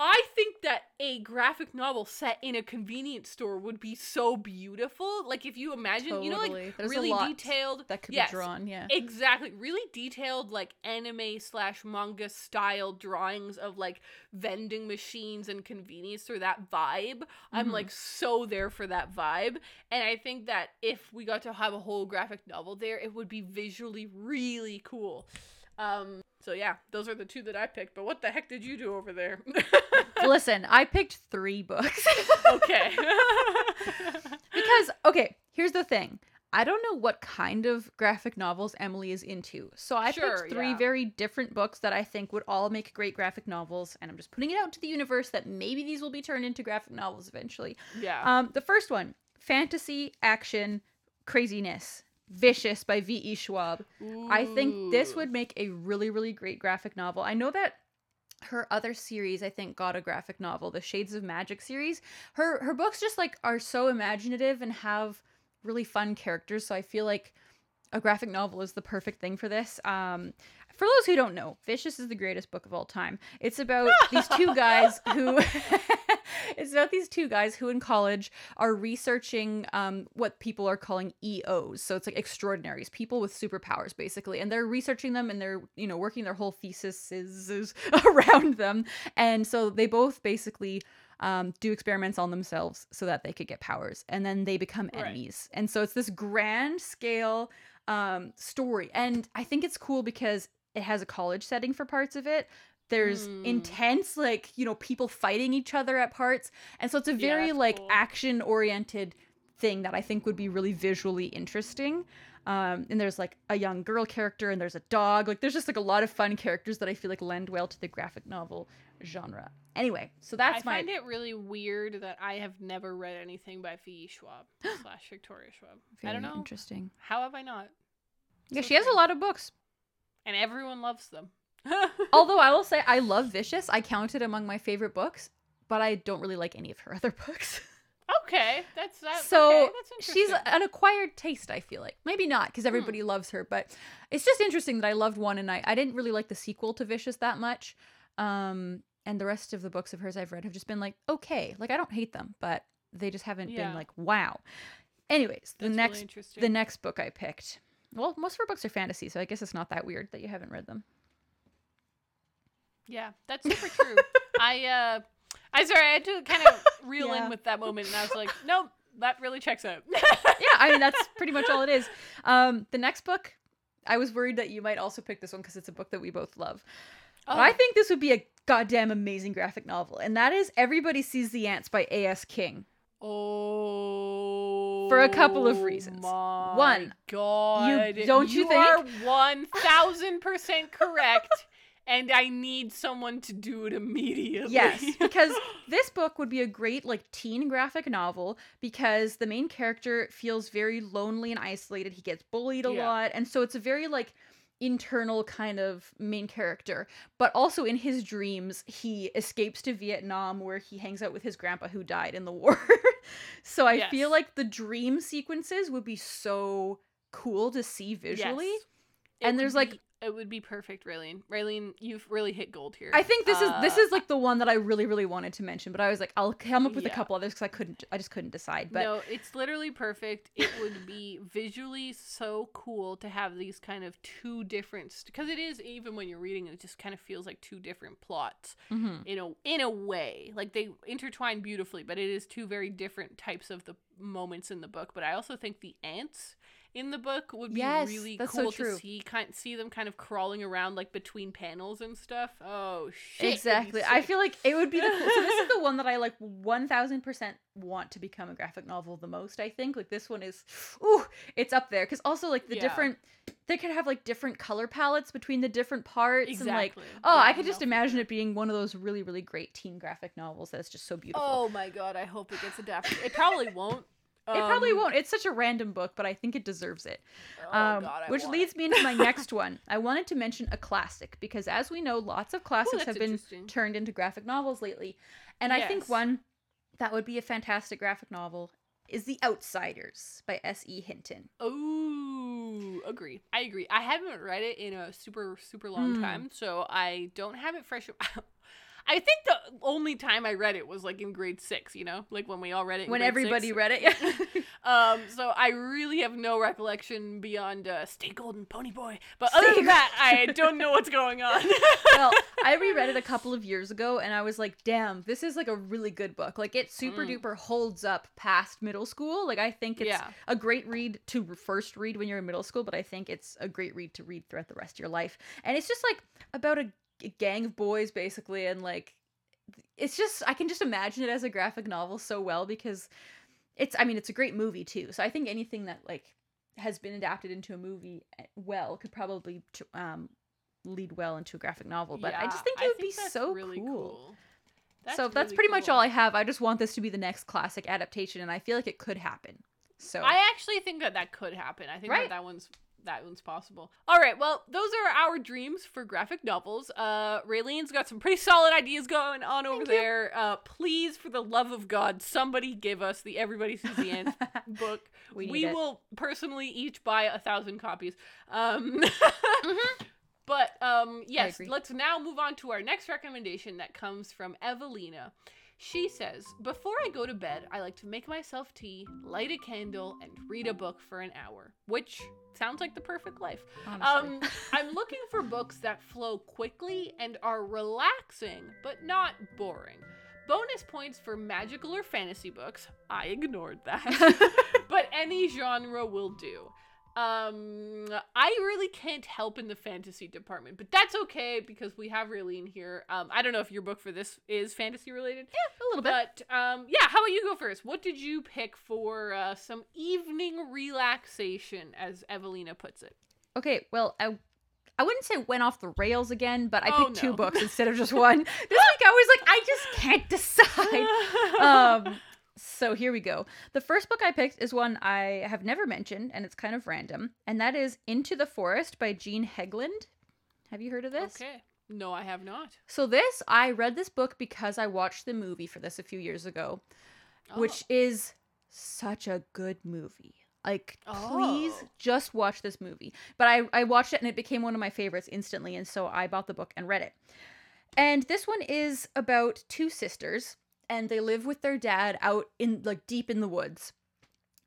I think that a graphic novel set in a convenience store would be so beautiful. Like if you imagine, you know, like Totally. There's a really detailed that could yes, be drawn. Yeah. Exactly. Really detailed, like anime slash manga style drawings of like vending machines and convenience store, that vibe. I'm Mhm. like so there for that vibe. And I think that if we got to have a whole graphic novel there, it would be visually really cool. Um, so yeah, those are the two that I picked. But what the heck did you do over there? Listen, I picked three books. okay. because okay here's the thing i don't know what kind of graphic novels emily is into so i Sure, picked three yeah. very different books that i think would all make great graphic novels and i'm just putting it out to the universe that maybe these will be turned into graphic novels eventually yeah. um the first one fantasy action craziness vicious by v.e schwab I think this would make a really, really great graphic novel. I know that her other series, I think, got a graphic novel, the Shades of Magic series. Her her books just like are so imaginative and have really fun characters. So I feel like a graphic novel is the perfect thing for this. Um, for those who don't know, Vicious is the greatest book of all time. It's about these two guys who. it's about these two guys who in college are researching um, what people are calling EOs. So it's like extraordinaries, people with superpowers, basically. And they're researching them and they're, you know, working their whole thesis is around them. And so they both basically um, do experiments on themselves so that they could get powers. And then they become Right. enemies. And so it's this grand scale um, story. And I think it's cool because it has a college setting for parts of it. There's Mm. intense, like, you know, people fighting each other at parts. And so it's a very, that's like, cool. action oriented thing that I think would be really visually interesting. Um, and there's like a young girl character and there's a dog. Like there's just like a lot of fun characters that I feel like lend well to the graphic novel genre. Anyway, so that's I my i find it really weird that I have never read anything by V. Schwab slash Victoria Schwab. I don't know. Interesting. How have I not? Yeah, So she has a lot of books. And everyone loves them. Although I will say I love Vicious. I count it among my favorite books, but I don't really like any of her other books. okay, that's that. so okay, that's she's an acquired taste, I feel like. Maybe not, because everybody loves her, but it's just interesting that I loved one and I, I didn't really like the sequel to Vicious that much. Um, and the rest of the books of hers I've read have just been like, okay. Like I don't hate them, but they just haven't Yeah. been like, wow. Anyways, the That's next interesting. the next book I picked. Well, most of her books are fantasy, so I guess it's not that weird that you haven't read them. Yeah, that's super true. I uh I sorry, I had to kind of reel Yeah. in with that moment and I was like, nope, that really checks out. yeah, I mean that's pretty much all it is. Um, the next book, I was worried that you might also pick this one because it's a book that we both love. Oh. I think this would be a goddamn amazing graphic novel, and that is Everybody Sees the Ants by A.S. King. Oh, For a couple of reasons. Oh my One, God, don't you think- You are one thousand percent correct, and I need someone to do it immediately. Yes, because this book would be a great like teen graphic novel because the main character feels very lonely and isolated. He gets bullied a Yeah. lot, and so it's a very like internal kind of main character. But also in his dreams, he escapes to Vietnam where he hangs out with his grandpa who died in the war. so I feel like the dream sequences would be so cool to see visually. Yes. And there's, like- it would be perfect, Raeleen. Raeleen, you've really hit gold here. I think this is this Uh, is like the one that I really really wanted to mention, but I was like I'll come up with a couple others because I couldn't I just couldn't decide. But no, it's literally perfect. It would be visually so cool to have these kind of two different because it is even when you're reading it, just kind of feels like two different plots Mhm. in a in a way. Like they intertwine beautifully, but it is two very different types of the moments in the book. But I also think the ants in the book would be Yes, really so cool true. to see kind see them kind of crawling around like between panels and stuff. Oh shit. Exactly. I feel like it would be the cool. So this is the one that I like 1000% want to become a graphic novel the most, I think. Like this one is ooh, it's up there cuz also like the Yeah. different they could have like different color palettes between the different parts and like Exactly. oh, I could just imagine it being one of those really really great teen graphic novels that's just so beautiful. Oh my god, I hope it gets adapted. It probably won't. It probably Um, won't. It's such a random book, but I think it deserves it. Oh um, god, which leads it. me into my next one. I wanted to mention a classic because, as we know, lots of classics that's have been turned into graphic novels lately. And I think one that would be a fantastic graphic novel is The Outsiders by S.E. Hinton. Oh, agree. I agree. I haven't read it in a super super long Mm. time, so I don't have it fresh. I think the only time I read it was like in grade six, you know, like when we all read it. In When everybody six. read it, yeah. Um, so I really have no recollection beyond uh, Stay Golden Ponyboy. But other Stay than that, I don't know what's going on. well, I reread it a couple of years ago and I was like, damn, this is like a really good book. Like it super Mm. duper holds up past middle school. Like I think it's Yeah. a great read to first read when you're in middle school, but I think it's a great read to read throughout the rest of your life. And it's just like about a, gang of boys basically and like it's just I can just imagine it as a graphic novel so well because it's I mean it's a great movie too. So I think anything that like has been adapted into a movie eh, well could probably t- um lead well into a graphic novel, but I just think it would be that's so really cool. That's so that's really pretty much all I have. I just want this to be the next classic adaptation, and I feel like it could happen. So I actually think that that could happen. I think Right. that that one's that one's possible. All right, well, those are our dreams for graphic novels. Uh, Raeleen's got some pretty solid ideas going on over Thank there. Uh, please, for the love of God, somebody give us the Everybody Sees the Ants book. We we it. will personally each buy a thousand copies. Um, Mhm. But um, yes, let's now move on to our next recommendation that comes from Evelina. She says, Before I go to bed, I like to make myself tea, light a candle, and read a book for an hour, which sounds like the perfect life. Um, I'm looking for books that flow quickly and are relaxing, but not boring. Bonus points for magical or fantasy books. I ignored that. but any genre will do. Um, I really can't help in the fantasy department, but that's okay because we have Raeleen here. Um, I don't know if your book for this is fantasy related. Yeah, a little bit. But um, yeah, how about you go first? What did you pick for uh, some evening relaxation, as Evelina puts it? Okay, well, I I wouldn't say went off the rails again, but I Oh, picked two books instead of just one. This week I was like, I just can't decide. um, so here we go. The first book I picked is one I have never mentioned, and it's kind of random, and that is Into the Forest by Jean Hegland. Have you heard of this? Okay. No, I have not. So this, I read this book because I watched the movie for this a few years ago, which Oh. is such a good movie. Like, please Oh. just watch this movie. But I, I watched it and it became one of my favorites instantly, and so I bought the book and read it. And this one is about two sisters, and they live with their dad out in like deep in the woods.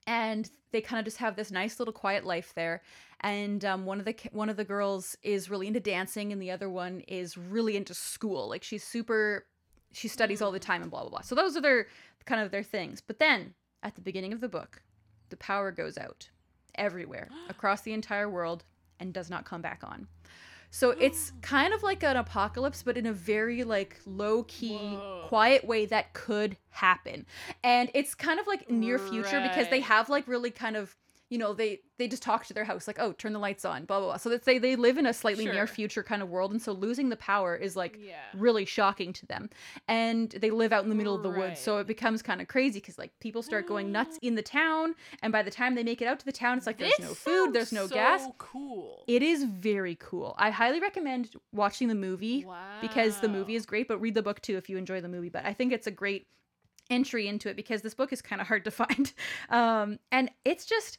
And they kind of just have this nice little quiet life there. And um, one of the one of the girls is really into dancing, and the other one is really into school. Like she's super, she studies all the time and blah blah blah. So those are their kind of their things. But then at the beginning of the book, the power goes out everywhere across the entire world and does not come back on. So it's kind of like an apocalypse, but in a very like low key, Whoa. quiet way that could happen. And it's kind of like near future because they have like really kind of you know they they just talk to their house like oh turn the lights on blah blah blah. So that they they live in a slightly near future kind of world and so losing the power is like Yeah. really shocking to them. And they live out in the middle of the woods so it becomes kind of crazy because like people start going nuts in the town and by the time they make it out to the town it's like there's This no food there's no sounds gas. cool. it is very cool. I highly recommend watching the movie because the movie is great but read the book too if you enjoy the movie but i think it's a great entry into it because this book is kind of hard to find um and it's just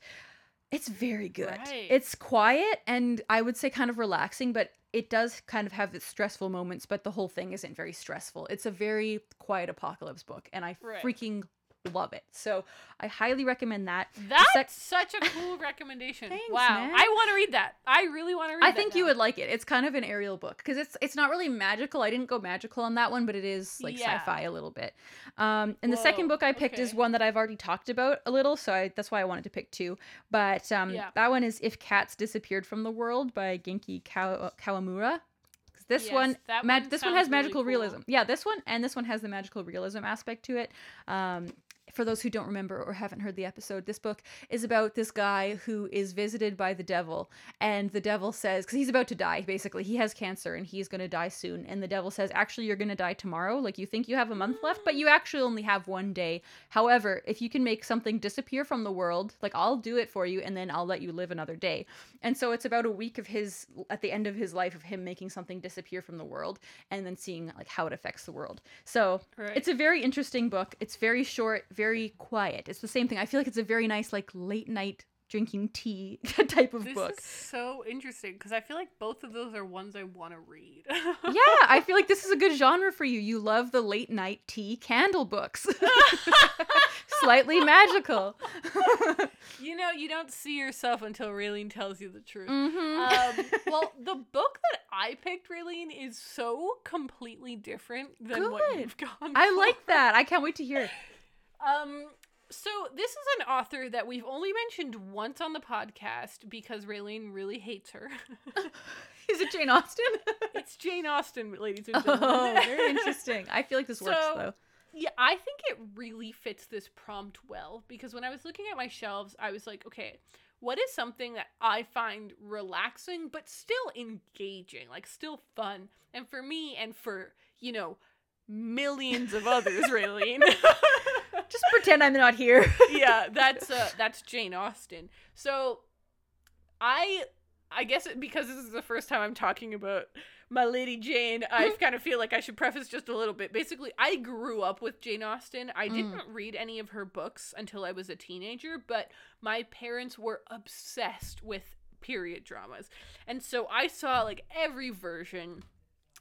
it's very good Right. it's quiet and i would say kind of relaxing but it does kind of have its stressful moments but the whole thing isn't very stressful it's a very quiet apocalypse book and i Right. freaking love it so i highly recommend that That's sec- such a cool recommendation. Thanks, wow. man. I want to read that. I really want to read I think you would like it. It's kind of an aerial book because it's it's not really magical. I didn't go magical on that one, but it is like Yeah. sci-fi a little bit. Um, and the second book I picked is one that I've already talked about a little, so I, that's why I wanted to pick two. But um, Yeah. that one is "If Cats Disappeared from the World" by Genki Kaw- Kawamura. This Yes, one, mag- one this one has really magical cool. realism. Yeah, this one and this one has the magical realism aspect to it. Um, for those who don't remember or haven't heard the episode, this book is about this guy who is visited by the devil, and the devil says, because he's about to die, basically, he has cancer and he's going to die soon, and the devil says, actually, you're going to die tomorrow. Like you think you have a month left, but you actually only have one day. However, if you can make something disappear from the world, like I'll do it for you, and then I'll let you live another day. And so it's about a week of his, at the end of his life, of him making something disappear from the world, and then seeing like how it affects the world. So Right. it's a very interesting book. It's very short, very quiet. It's the same thing. I feel like it's a very nice, like late night drinking tea type of This book. is so interesting because I feel like both of those are ones I want to read. yeah, I feel like this is a good genre for you. You love the late night tea candle books. Slightly magical. you know, you don't see yourself until Raeleen tells you the truth. hmm um, well, the book that I picked, Raeleen, is so completely different than what you've gone. I for. like that. I can't wait to hear. Um, so this is an author that we've only mentioned once on the podcast because Raeleen really hates her. Is it Jane Austen? it's Jane Austen, ladies and oh, gentlemen. very interesting. I feel like this works So- though. Yeah, I think it really fits this prompt well because when I was looking at my shelves, I was like, okay, what is something that I find relaxing but still engaging, like still fun? And for me and for, you know, millions of others, Raeleen. Just pretend I'm not here. yeah, that's uh that's Jane Austen. So I I guess it, because this is the first time I'm talking about my lady Jane, I kind of feel like I should preface just a little bit. Basically, I grew up with Jane Austen. I Mm. didn't read any of her books until I was a teenager, but my parents were obsessed with period dramas. And so I saw like every version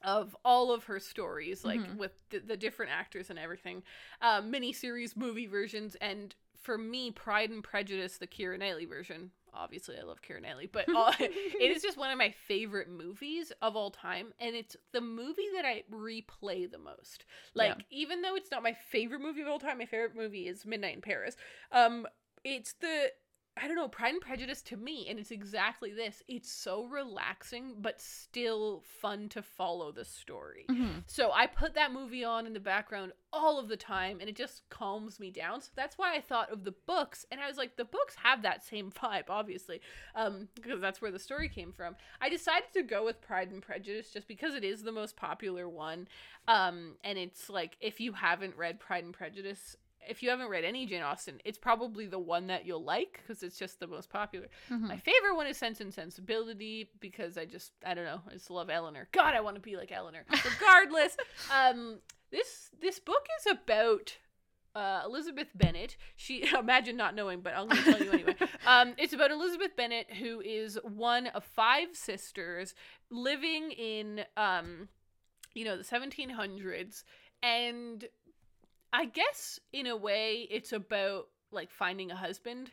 of all of her stories, like Mhm. with the, the different actors and everything, uh, miniseries, movie versions, and for me, Pride and Prejudice, the Keira Knightley version. Obviously, I love Keira Knightley, but all, it is just one of my favorite movies of all time, and it's the movie that I replay the most. Like, Yeah. even though it's not my favorite movie of all time, my favorite movie is Midnight in Paris. Um, it's the I don't know, Pride and Prejudice to me, and it's exactly this. It's so relaxing, but still fun to follow the story. Mhm. So I put that movie on in the background all of the time, and it just calms me down. So that's why I thought of the books, and I was like, the books have that same vibe, obviously, um, because that's where the story came from. I decided to go with Pride and Prejudice just because it is the most popular one, um, and it's like if you haven't read Pride and Prejudice. If you haven't read any Jane Austen, it's probably the one that you'll like because it's just the most popular. Mhm. My favorite one is Sense and Sensibility because I just I don't know I just love Elinor. God, I want to be like Elinor. Regardless, um, this this book is about uh, Elizabeth Bennet. She imagine not knowing, but I'm going to tell you anyway. Um, it's about Elizabeth Bennet, who is one of five sisters living in um, you know the 1700s, and I guess in a way it's about like finding a husband.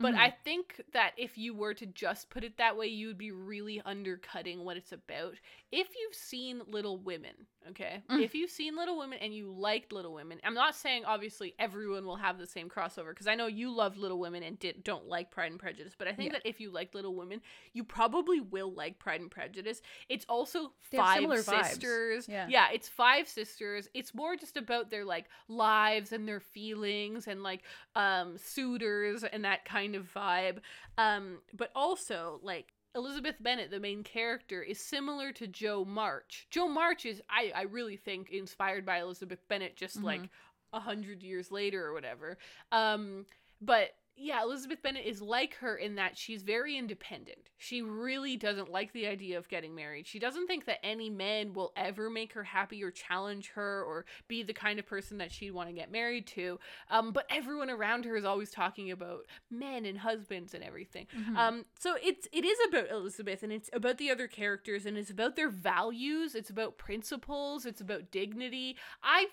But Mhm. I think that if you were to just put it that way, you would be really undercutting what it's about. If you've seen Little Women, okay? Mm. If you've seen Little Women and you liked Little Women, I'm not saying obviously everyone will have the same crossover because I know you loved Little Women and did, don't like Pride and Prejudice, but I think Yeah. that if you liked Little Women, you probably will like Pride and Prejudice. It's also They five sisters. Yeah. yeah, it's five sisters. It's more just about their like lives and their feelings and like um suitors and that kind of vibe. Um but also like Elizabeth Bennet, the main character, is similar to Jo March. Jo March is I I really think inspired by Elizabeth Bennet just Mhm. like a hundred years later or whatever. Um but yeah, Elizabeth Bennet is like her in that she's very independent. She really doesn't like the idea of getting married. She doesn't think that any man will ever make her happy or challenge her or be the kind of person that she'd want to get married to. Um, but everyone around her is always talking about men and husbands and everything. Mhm. Um, so it's it is about Elizabeth and it's about the other characters and it's about their values. It's about principles. It's about dignity. I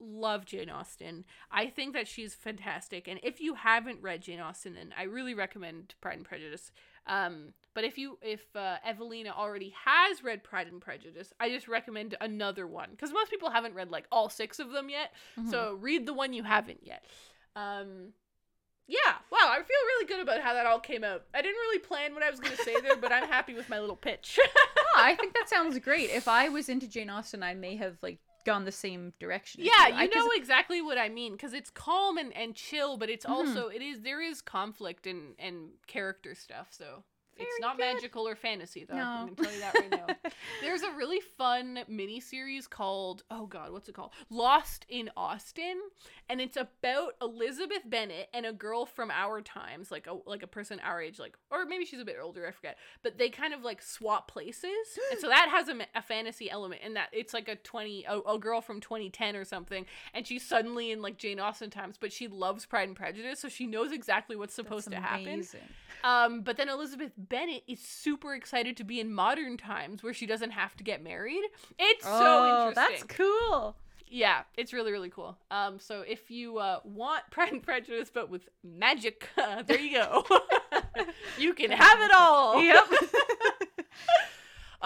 love Jane Austen. I think that she's fantastic. And if you haven't read Jane Austen, then I really recommend Pride and Prejudice. Um, but if you if uh, Evelina already has read Pride and Prejudice, I just recommend another one because most people haven't read like all six of them yet. Mhm. So read the one you haven't yet. Um, yeah, wow, I feel really good about how that all came out. I didn't really plan what I was going to say there, but I'm happy with my little pitch. Yeah, I think that sounds great. If I was into Jane Austen, I may have like gone the same direction. yeah, you 'cause- know exactly what I mean because it's calm and, and chill, but it's Mhm. also it is there is conflict and and character stuff. So it's not good. magical or fantasy though. No. I'm gonna tell you that right now. There's a really fun mini series called oh god, what's it called? Lost in Austen, and it's about Elizabeth Bennet and a girl from our times, like a like a person our age, like or maybe she's a bit older, I forget. But they kind of like swap places, and so that has a, a fantasy element in that it's like a twenty a, a girl from 2010 or something, and she's suddenly in like Jane Austen times, but she loves Pride and Prejudice, so she knows exactly what's supposed That's to happen. amazing. Um, but then Elizabeth Bennet is super excited to be in modern times where she doesn't have to get married. It's so oh, interesting. that's cool. Yeah, it's really really cool. Um, so if you uh, want Pride and Prejudice but with magic, uh, there you go. you can have it all. Yep.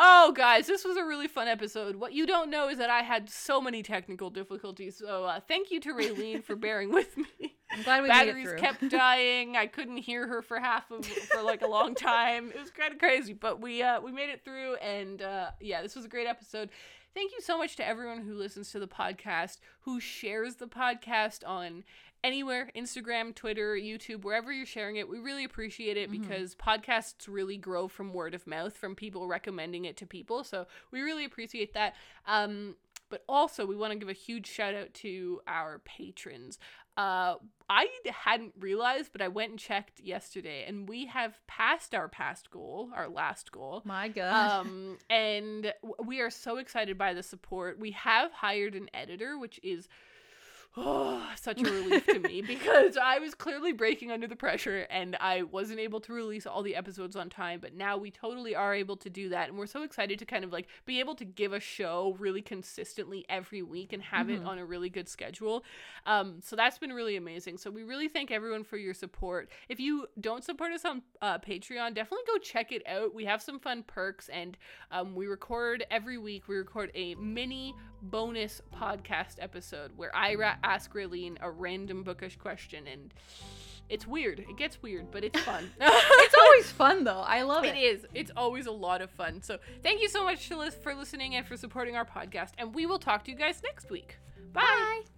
Oh, guys, this was a really fun episode. What you don't know is that I had so many technical difficulties. So uh, thank you to Raeleen for bearing with me. I'm glad we Batteries kept dying. I couldn't hear her for half of for like a long time. It was kind of crazy, but we uh, we made it through, and uh, yeah, this was a great episode. Thank you so much to everyone who listens to the podcast, who shares the podcast on anywhere Instagram, Twitter, YouTube, wherever you're sharing it. We really appreciate it Mhm. because podcasts really grow from word of mouth, from people recommending it to people. So we really appreciate that. Um, but also, we want to give a huge shout out to our patrons. Uh, I hadn't realized, but I went and checked yesterday, and we have passed our past goal, our last goal. My God. Um, and we are so excited by the support. We have hired an editor, which is oh, such a relief to me because I was clearly breaking under the pressure and I wasn't able to release all the episodes on time. But now we totally are able to do that, and we're so excited to kind of like be able to give a show really consistently every week and have it Mhm. on a really good schedule. Um, so that's been really amazing. So we really thank everyone for your support. If you don't support us on uh, Patreon, definitely go check it out. We have some fun perks, and um, we record every week. We record a mini bonus podcast episode where I ra- ask Raeleen a random bookish question, and it's weird. It gets weird, but it's fun. it's always fun though. I love it. It is. It's always a lot of fun. So thank you so much for listening and for supporting our podcast. And we will talk to you guys next week. Bye. Bye.